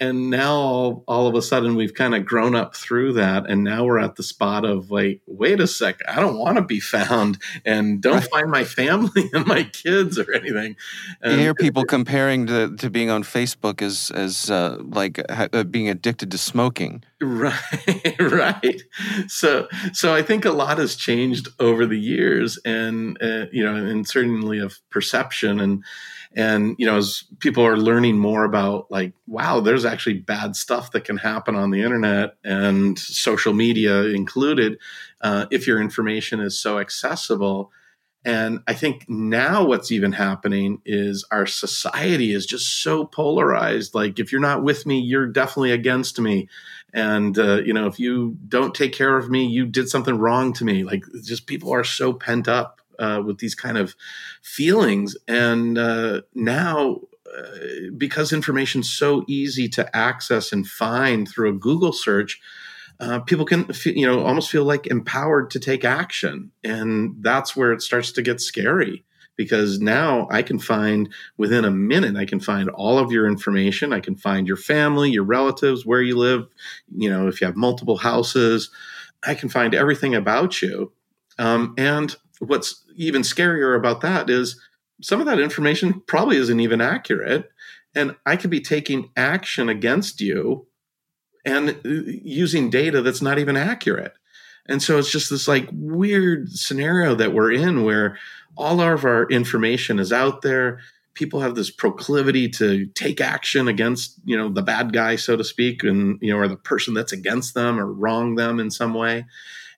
and now all, all of a sudden we've kind of grown up through that and now we're at the spot of like wait a sec i don't want to be found and don't right. find my family and my kids or anything. And you hear people comparing to, to being on facebook as as uh, like uh, being addicted to smoking. Right right. So so i think a lot has changed over the years and uh, you know and certainly of perception and and you know as people are learning more about like wow there's actually bad stuff that can happen on the internet and social media included uh, if your information is so accessible. And i think now what's even happening is our society is just so polarized. Like if you're not with me you're definitely against me. And uh, you know if you don't take care of me you did something wrong to me. Like just people are so pent up uh, with these kind of feelings. And uh, now, uh, because information's so easy to access and find through a Google search, uh, people can you know almost feel like empowered to take action, and that's where it starts to get scary because now I can find within a minute, I can find all of your information. I can find your family, your relatives, where you live, you know, if you have multiple houses, I can find everything about you. Um, and what's even scarier about that is some of that information probably isn't even accurate. And I could be taking action against you and uh, using data that's not even accurate. And so it's just this like weird scenario that we're in where all of our information is out there. People have this proclivity to take action against, you know, the bad guy, so to speak, and, you know, or the person that's against them or wrong them in some way.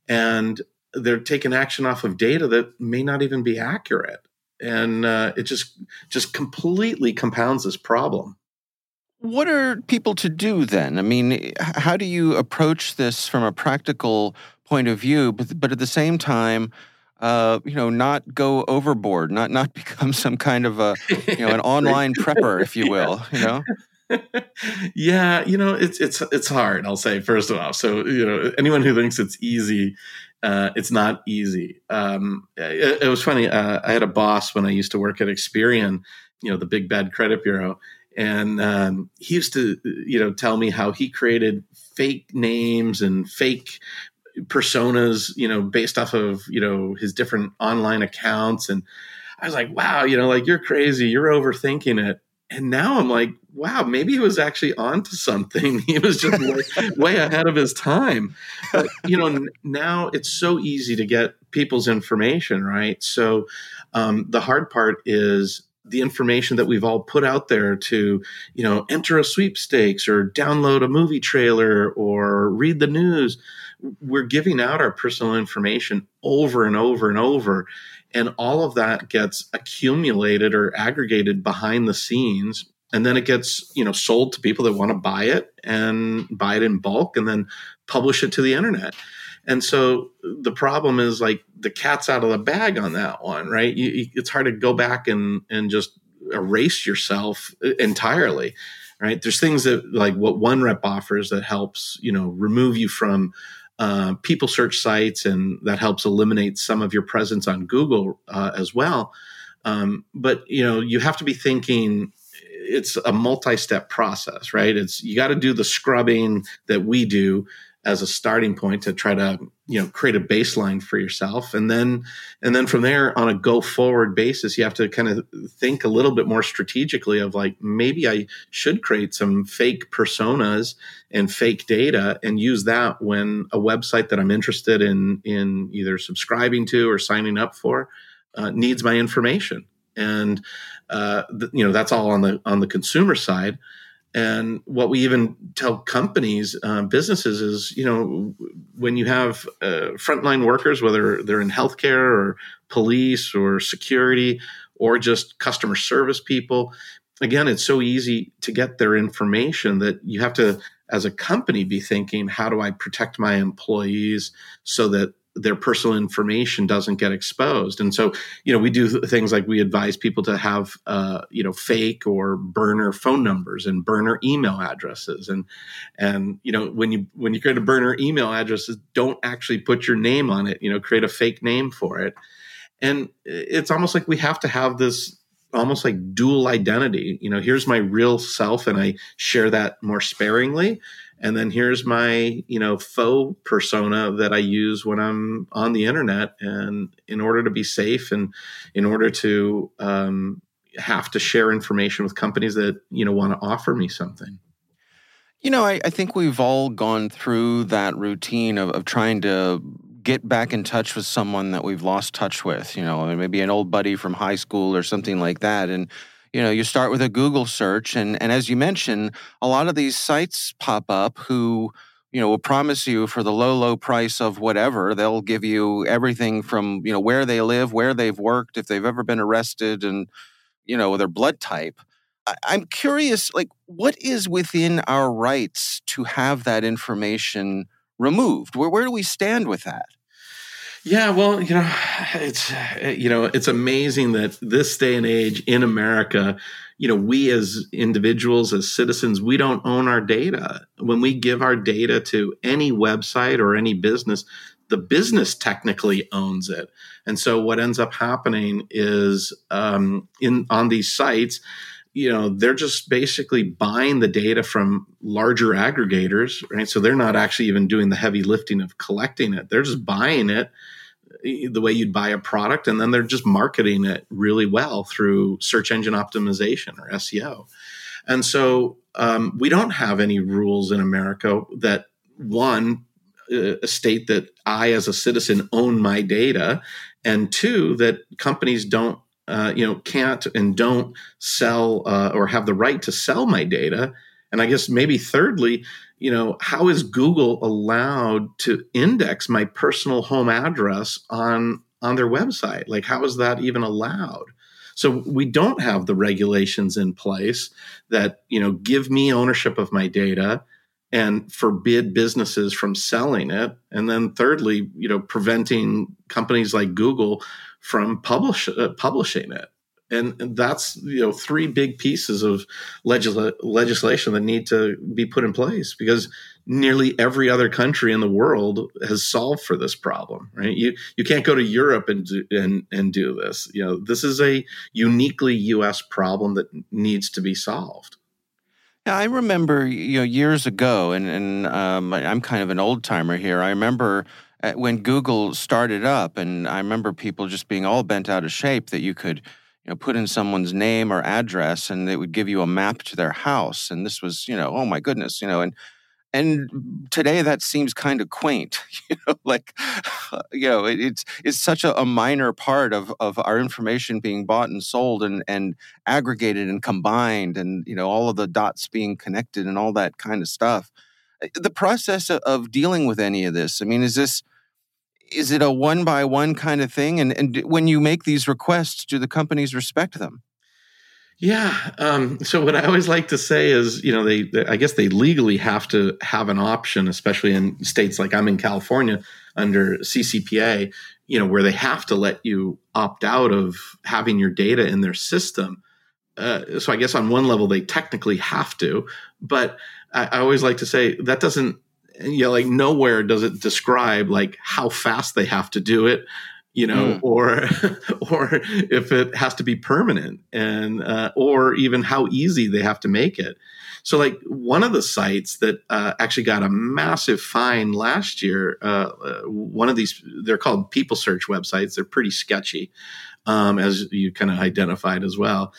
And they're taking action off of data that may not even be accurate. And uh, it just just completely compounds this problem. What are people to do then? I mean how do you approach this from a practical point of view but, but at the same time uh, you know not go overboard not not become some kind of a you know an online prepper if you will you know? Yeah, you know, it's it's it's hard. I'll say first of all. So you know, anyone who thinks it's easy uh, it's not easy. Um, it, it, was funny. Uh, I had a boss when I used to work at Experian, you know, the big bad credit bureau, and um, he used to, you know, tell me how he created fake names and fake personas, you know, based off of you know his different online accounts, and I was like, wow, you know, like you're crazy, you're overthinking it and now I'm like, wow, maybe he was actually onto something. He was just way, way, ahead of his time. But you know, now it's so easy to get people's information, right? So um, the hard part is the information that we've all put out there to, you know, enter a sweepstakes or download a movie trailer or read the news. We're giving out our personal information over and over and over and all of that gets accumulated or aggregated behind the scenes. And then it gets you know sold to people that want to buy it and buy it in bulk and then publish it to the internet. And so the problem is like the cat's out of the bag on that one right? You, it's hard to go back and and just erase yourself entirely right? There's things that like what OneRep offers that helps you know remove you from uh, people search sites, and that helps eliminate some of your presence on Google uh, as well. Um, but you know, you have to be thinking it's a multi-step process, right? It's you got to do the scrubbing that we do as a starting point to try to you know create a baseline for yourself. And then and then from there on a go forward basis you have to kind of think a little bit more strategically of like maybe i should create some fake personas and fake data and use that when a website that i'm interested in in either subscribing to or signing up for uh, needs my information. And uh, th- you know that's all on the on the consumer side and what we even tell companies, uh, businesses is, you know, when you have uh, frontline workers, whether they're in healthcare or police or security or just customer service people, again, it's so easy to get their information that you have to, as a company, be thinking, how do I protect my employees so that their personal information doesn't get exposed. And so, you know, we do things like we advise people to have, uh, you know, fake or burner phone numbers and burner email addresses. And, and, you know, when you, when you create a burner email addresses, don't actually put your name on it, you know, create a fake name for it. And it's almost like we have to have this almost like dual identity. You know, here's my real self and I share that more sparingly. And then here's my you know faux persona that i use when i'm on the internet. And in order to be safe and in order to um, have to share information with companies that you know want to offer me something. You know I, I think we've all gone through that routine of, of trying to get back in touch with someone that we've lost touch with you know maybe an old buddy from high school or something like that. And you know you start with a google search and and as you mentioned a lot of these sites pop up who you know will promise you for the low low price of whatever. They'll give you everything from you know where they live where they've worked if they've ever been arrested and you know their blood type. I, i'm curious like what is within our rights to have that information removed where, where do we stand with that yeah, well, you know, it's you know, it's amazing that this day and age in America, you know, we as individuals, as citizens, we don't own our data. When we give our data to any website or any business, the business technically owns it. And so what ends up happening is um, in on these sites, you know, they're just basically buying the data from larger aggregators, right? So they're not actually even doing the heavy lifting of collecting it. They're just buying it the way you'd buy a product and then they're just marketing it really well through search engine optimization or SEO. And so um, we don't have any rules in America that one uh, state that I as a citizen own my data and two that companies don't uh, you know can't and don't sell uh, or have the right to sell my data and I guess maybe thirdly you know, how is Google allowed to index my personal home address on on their website? Like, how is that even allowed? So we don't have the regulations in place that you know give me ownership of my data and forbid businesses from selling it. And then thirdly, you know, preventing companies like Google from publish, uh, publishing it. And, and that's you know three big pieces of legisl- legislation that need to be put in place because nearly every other country in the world has solved for this problem right? You you can't go to Europe and do, and and do this. You know this is a uniquely US problem that needs to be solved yeah, I remember you know years ago, and and um, I'm kind of an old timer here. I remember uh, when Google started up, and I remember people just being all bent out of shape that you could you know, put in someone's name or address and it would give you a map to their house. And this was, you know, oh my goodness, you know, and and today that seems kind of quaint, you know, like, you know, it, it's it's such a, a, minor part of of our information being bought and sold and and aggregated and combined, and you know, all of the dots being connected and all that kind of stuff. Uh, the process of, of dealing with any of this, I mean, is this is it a one by one kind of thing? And, and when you make these requests, do the companies respect them? Yeah. Um, so what I always like to say is, you know, they, they, I guess they legally have to have an option, especially in states like I'm in California under CCPA, you know, where they have to let you opt out of having your data in their system. Uh, so I guess on one level they technically have to, but I, I always like to say that doesn't you know, like nowhere does it describe like how fast they have to do it. You know, mm. or or if it has to be permanent, and uh, or even how easy they have to make it. So, like one of the sites that uh, actually got a massive fine last year, uh, uh one of these, they're called people search websites. They're pretty sketchy, um, as you kind of identified as well.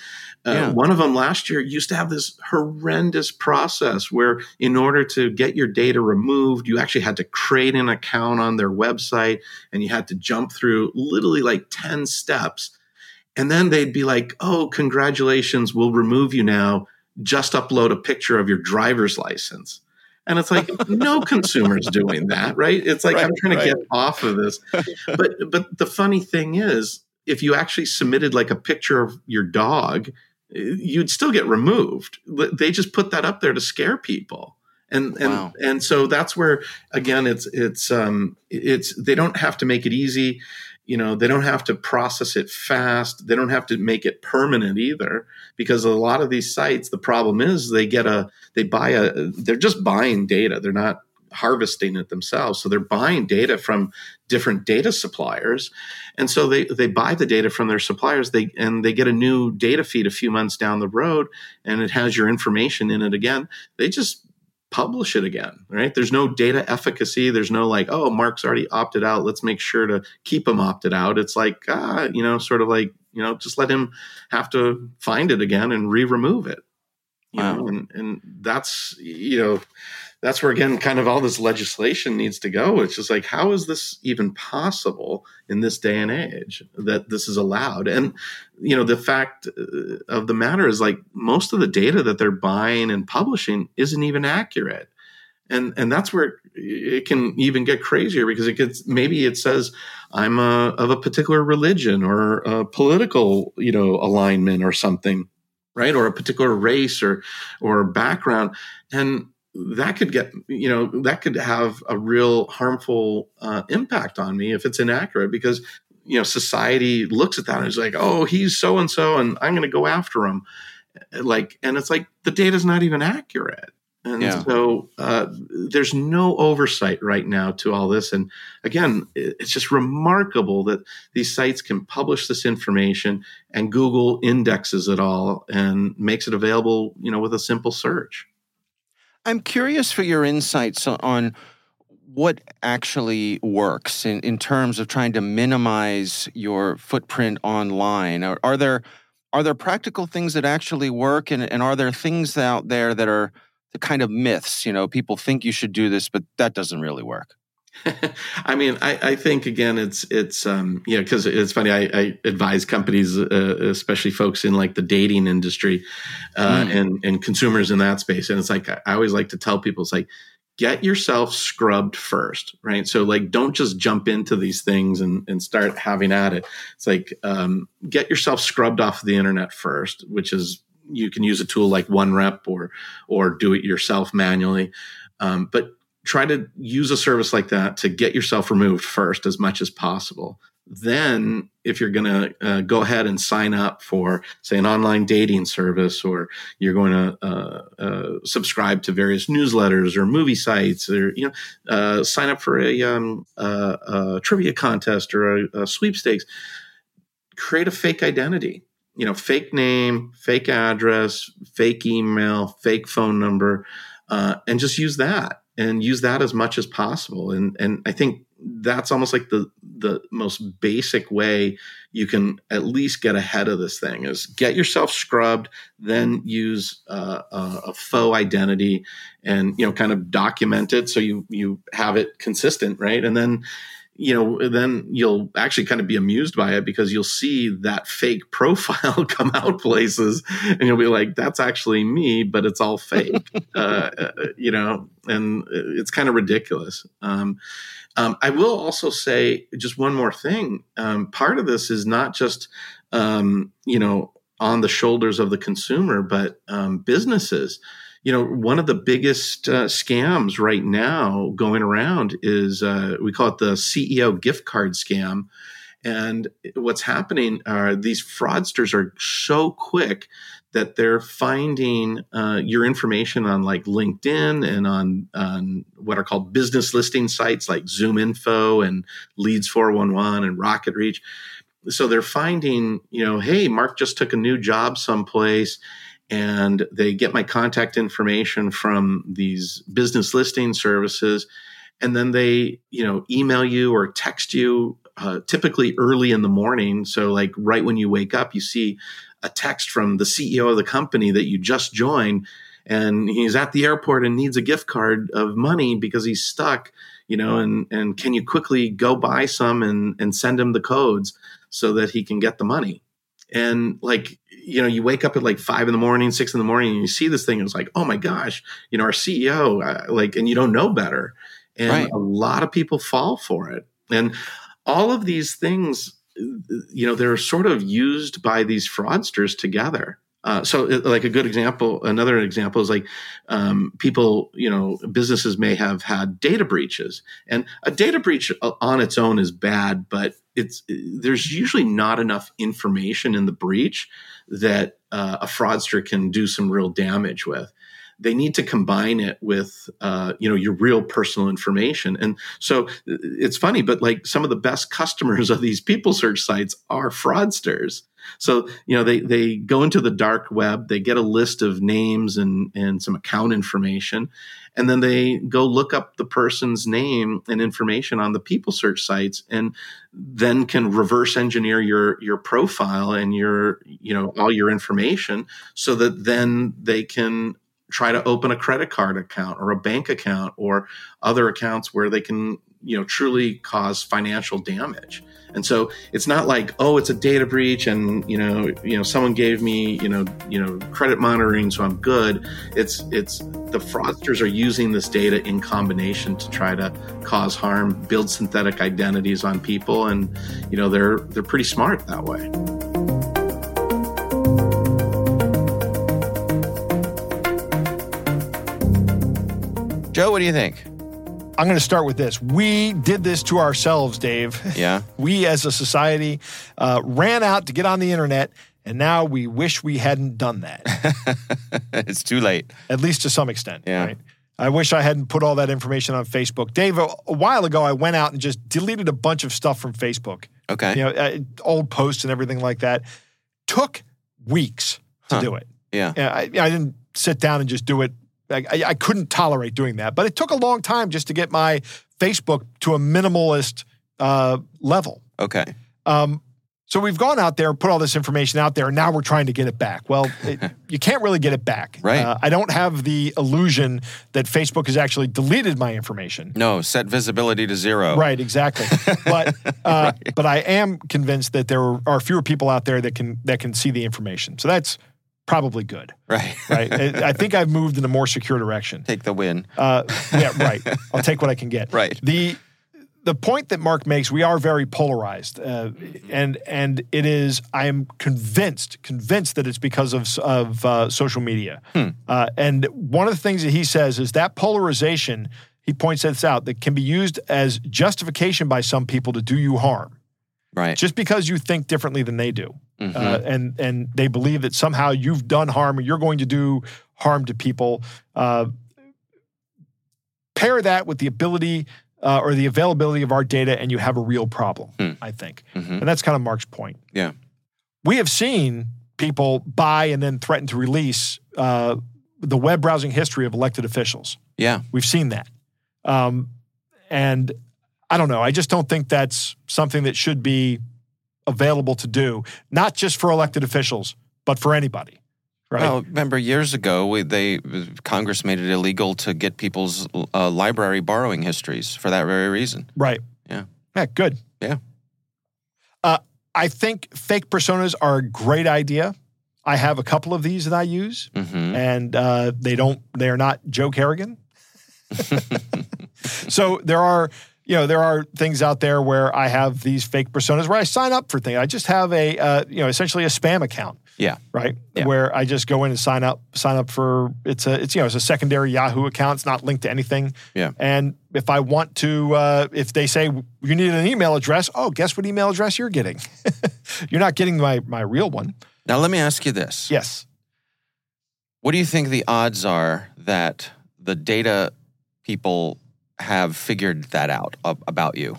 Uh, yeah. One of them last year used to have this horrendous process where, in order to get your data removed, you actually had to create an account on their website and you had to jump through literally like 10 steps. And then they'd be like, oh, congratulations, we'll remove you now. Just upload a picture of your driver's license. And it's like no consumer's doing that, right? It's like right, I'm trying to get off of this. But but the funny thing is, if you actually submitted like a picture of your dog, you'd still get removed. They just put that up there to scare people. And and wow. and so that's where again it's it's um it's they don't have to make it easy you know they don't have to process it fast they don't have to make it permanent either because a lot of these sites the problem is they get a they buy a they're just buying data they're not harvesting it themselves. So they're buying data from different data suppliers. And so they, they buy the data from their suppliers they and they get a new data feed a few months down the road and it has your information in it again. They just publish it again, right? There's no data efficacy. There's no like, oh, Mark's already opted out. Let's make sure to keep him opted out. It's like, ah, you know, sort of like, you know, just let him have to find it again and re-remove it. You wow. know, and, and that's, you know, that's where again kind of all this legislation needs to go. It's just like how is this even possible in this day and age that this is allowed? And you know the fact uh, of the matter is like most of the data that they're buying and publishing isn't even accurate. And and that's where it can even get crazier because it gets maybe it says i'm a, of a particular religion or a political you know alignment or something right? Or a particular race or or background. And that could get you know that could have a real harmful uh, impact on me if it's inaccurate because you know society looks at that and is like oh he's so and so and i'm going to go after him. Like and it's like the data's not even accurate. And yeah. so uh, there's no oversight right now to all this. And again it's just remarkable that these sites can publish this information and google indexes it all and makes it available you know with a simple search I'm curious for your insights on what actually works in, in terms of trying to minimize your footprint online. Are, are there are there practical things that actually work, and, and are there things out there that are the kind of myths? You know, people think you should do this, but that doesn't really work. I mean, I, I, think again, it's it's um, you know because it's funny. I, I advise companies, uh, especially folks in like the dating industry, uh, mm. and and consumers in that space. And it's like I always like to tell people, it's like get yourself scrubbed first, right? So like don't just jump into these things and and start having at it. It's like um, get yourself scrubbed off the internet first, which is you can use a tool like OneRep or or do it yourself manually. Um, but try to use a service like that to get yourself removed first as much as possible. Then, if you're going to uh, go ahead and sign up for, say, an online dating service, or you're going to uh, uh, subscribe to various newsletters or movie sites, or you know, uh, sign up for a, um, a, trivia contest or a, a sweepstakes, create a fake identity. You know, fake name, fake address, fake email, fake phone number, uh, and just use that and use that as much as possible. And and I think that's almost like the the most basic way you can at least get ahead of this thing is get yourself scrubbed, then use uh, a, a, faux identity, and you know kind of document it so you you have it consistent, right? And then you know, then you'll actually kind of be amused by it because you'll see that fake profile come out places and you'll be like, that's actually me, but it's all fake, uh, uh, you know, and it's kind of ridiculous. Um, um, I will also say just one more thing. Um, part of this is not just, um, you know, on the shoulders of the consumer, but um, businesses you know, one of the biggest uh, scams right now going around is uh, we call it the CEO gift card scam. And what's happening are these fraudsters are so quick that they're finding uh, your information on like LinkedIn and on, on what are called business listing sites like ZoomInfo and Leads 411 and RocketReach. So they're finding, you know, hey, Mark just took a new job someplace and they get my contact information from these business listing services. And then they you know email you or text you uh, typically early in the morning. So like right when you wake up you see a text from the ceo of the company that you just joined and he's at the airport and needs a gift card of money because he's stuck you know and and can you quickly go buy some and and send him the codes so that he can get the money? And like you know you wake up at like five in the morning six in the morning and you see this thing and it's like oh my gosh you know our ceo uh, like and you don't know better. And right. a lot of people fall for it. And all of these things you know they're sort of used by these fraudsters together uh, so, like a good example, another example is like um, people, you know, businesses may have had data breaches, and a data breach uh, on its own is bad, but it's there's usually not enough information in the breach that uh, a fraudster can do some real damage with they need to combine it with uh, you know your real personal information. And so it's funny but like some of the best customers of these people search sites are fraudsters. So you know they they go into the dark web they get a list of names and and some account information and then they go look up the person's name and information on the people search sites and then can reverse engineer your your profile and your you know all your information so that then they can try to open a credit card account or a bank account or other accounts where they can you know truly cause financial damage. And so it's not like oh it's a data breach and you know you know someone gave me you know you know credit monitoring so i'm good. It's it's the fraudsters are using this data in combination to try to cause harm build synthetic identities on people and you know they're they're pretty smart that way Joe, what do you think? I'm going to start with this. We did this to ourselves, Dave. Yeah. we as a society uh, ran out to get on the internet, and now we wish we hadn't done that. it's too late. At least to some extent. Yeah. Right? I wish I hadn't put all that information on Facebook. Dave, a, a, while ago, I went out and just deleted a bunch of stuff from Facebook. Okay. You know, uh, old posts and everything like that. Took weeks to huh. do it. Yeah. I, I didn't sit down and just do it I, I, couldn't tolerate doing that. But it took a long time just to get my Facebook to a minimalist uh, level. Okay. Um, so we've gone out there, put all this information out there, and now we're trying to get it back. Well, it, you can't really get it back. Right. Uh, I don't have the illusion that Facebook has actually deleted my information. No, set visibility to zero. Right, exactly. but uh, right. but I am convinced that there are fewer people out there that can that can see the information. So that's probably good. Right. right. I think I've moved in a more secure direction. Take the win. Uh, yeah, right. I'll take what I can get. Right. The the point that Mark makes, we are very polarized, uh, and and it is. I am convinced, convinced that it's because of of uh, social media. Hmm. Uh, and one of the things that he says is that polarization. He points this out that can be used as justification by some people to do you harm. Right. Just because you think differently than they do. Mm-hmm. Uh, and and they believe that somehow you've done harm or you're going to do harm to people. Uh, pair that with the ability uh, or the availability of our data, and you have a real problem. Mm. I think, mm-hmm. and that's kind of Mark's point. Yeah, we have seen people buy and then threaten to release uh, the web browsing history of elected officials. Yeah, we've seen that, um, and I don't know. I just don't think that's something that should be available to do, not just for elected officials, but for anybody. Right? Well, remember years ago, we, they Congress made it illegal to get people's uh, library borrowing histories for that very reason. Right. Yeah. Yeah. Good. Yeah. Uh, I think fake personas are a great idea. I have a couple of these that I use, mm-hmm. and uh, they don't. They are not Joe Carrigan. so there are you know, there are things out there where I have these fake personas where I sign up for things. I just have a, uh, you know, essentially a spam account, Yeah. right? Yeah. Where I just go in and sign up, sign up for it's a, it's you know, it's a secondary Yahoo account. It's not linked to anything. Yeah. And if I want to, uh, if they say you need an email address, oh, guess what email address you're getting? you're not getting my my real one. Now, let me ask you this. Yes. What do you think the odds are that the data people have figured that out about you?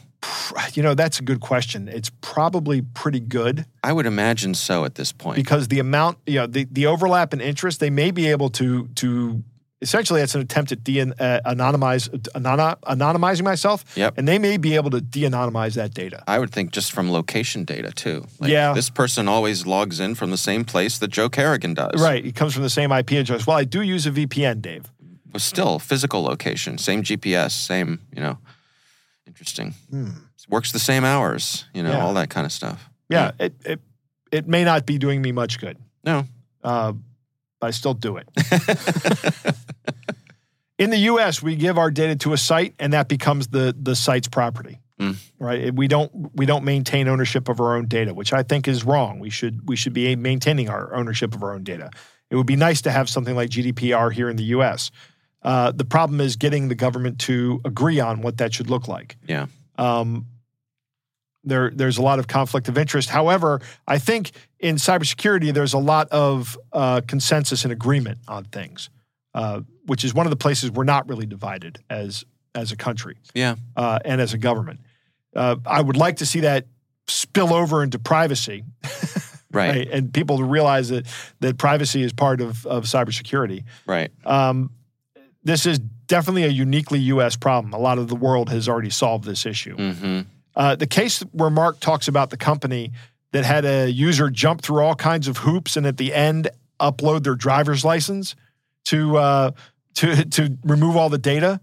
You know, that's a good question. It's probably pretty good. I would imagine so at this point. because the amount, you know, the, the overlap in interest, they may be able to to essentially it's an attempt at de uh, anonymize anony- anonymizing myself, Yep. and they may be able to de-anonymize that data. I would think just from location data too. Like, Yeah. This person always logs in from the same place that Joe Carrigan does. Right, it comes from the same IP address. Well, I do use a VPN, Dave. But still, physical location, same GPS, same, you know, interesting. Works the same hours, you know, Hmm. Yeah. all that kind of stuff. Yeah, it, it it may not be doing me much good, No. uh, but I still do it. In the U.S., we give our data to a site, and that becomes the the site's property. Mm. Right? We don't we don't maintain ownership of our own data, which I think is wrong. We should we should be maintaining our ownership of our own data. It would be nice to have something like GDPR here in the U.S. Uh, the problem is getting the government to agree on what that should look like. Yeah. Um, there, there's a lot of conflict of interest. However, I think in cybersecurity, there's a lot of uh, consensus and agreement on things, uh, which is one of the places we're not really divided as as a country Yeah. uh, and as a government. Uh, I would like to see that spill over into privacy, Right. right? And people to realize that that privacy is part of of cybersecurity. Right. Um, this is definitely a uniquely U.S. problem. A lot of the world has already solved this issue. Mm-hmm. Uh, the case where Mark talks about the company that had a user jump through all kinds of hoops and at the end upload their driver's license to uh, to to remove all the data,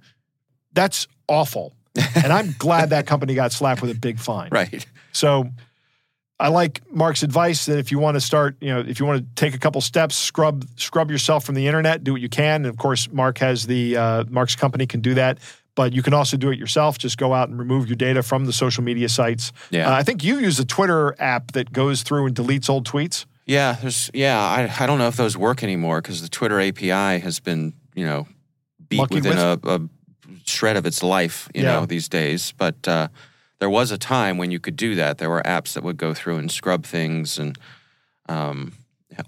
that's awful. and I'm glad that company got slapped with a big fine. Right. So I like Mark's advice that if you want to start, you know, if you want to take a couple steps, scrub scrub yourself from the internet, do what you can. And of course, Mark has the uh, Mark's company can do that. But you can also do it yourself. Just go out and remove your data from the social media sites. Yeah. Uh, I think you use a Twitter app that goes through and deletes old tweets. Yeah. There's. Yeah. I. I don't know if those work anymore because the Twitter API has been, you know, beat Monkey within a, a shred of its life. You Yeah. know, these days. But uh, there was a time when you could do that. There were apps that would go through and scrub things and um,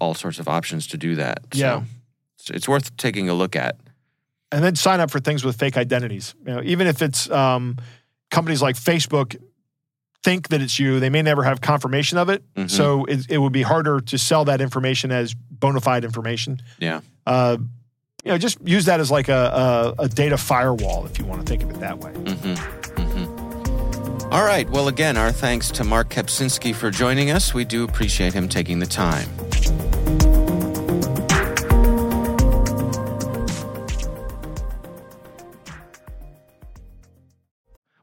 all sorts of options to do that. So Yeah. it's, it's worth taking a look at. and then sign up for things with fake identities. You know, even if it's um, companies like Facebook think that it's you, they may never have confirmation of it. Mhm. So it, it would be harder to sell that information as bona fide information. Yeah. Uh, you know, just use that as like a, a, a data firewall if you want to think of it that way. Mm-hmm. All right. Well, again, our thanks to Mark Kapczynski for joining us. We do appreciate him taking the time.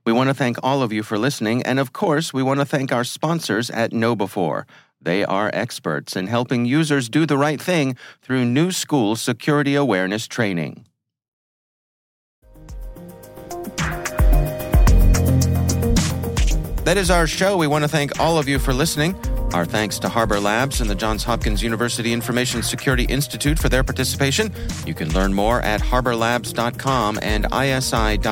We want to thank all of you for listening, and of course, we want to thank our sponsors at KnowBe4. They are experts in helping users do the right thing through new school security awareness training. That is our show. We want to thank all of you for listening. Our thanks to Harbor Labs and the Johns Hopkins University Information Security Institute for their participation. You can learn more at harborlabs.com and isi.jhu.edu.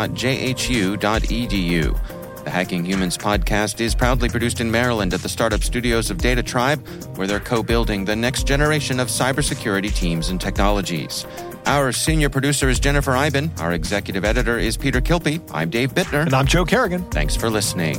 The Hacking Humans podcast is proudly produced in Maryland at the startup studios of DataTribe, where they're co building the next generation of cybersecurity teams and technologies. Our senior producer is Jennifer Eiben. Our executive editor is Peter Kilpie. I'm Dave Bittner. And I'm Joe Carrigan. Thanks for listening.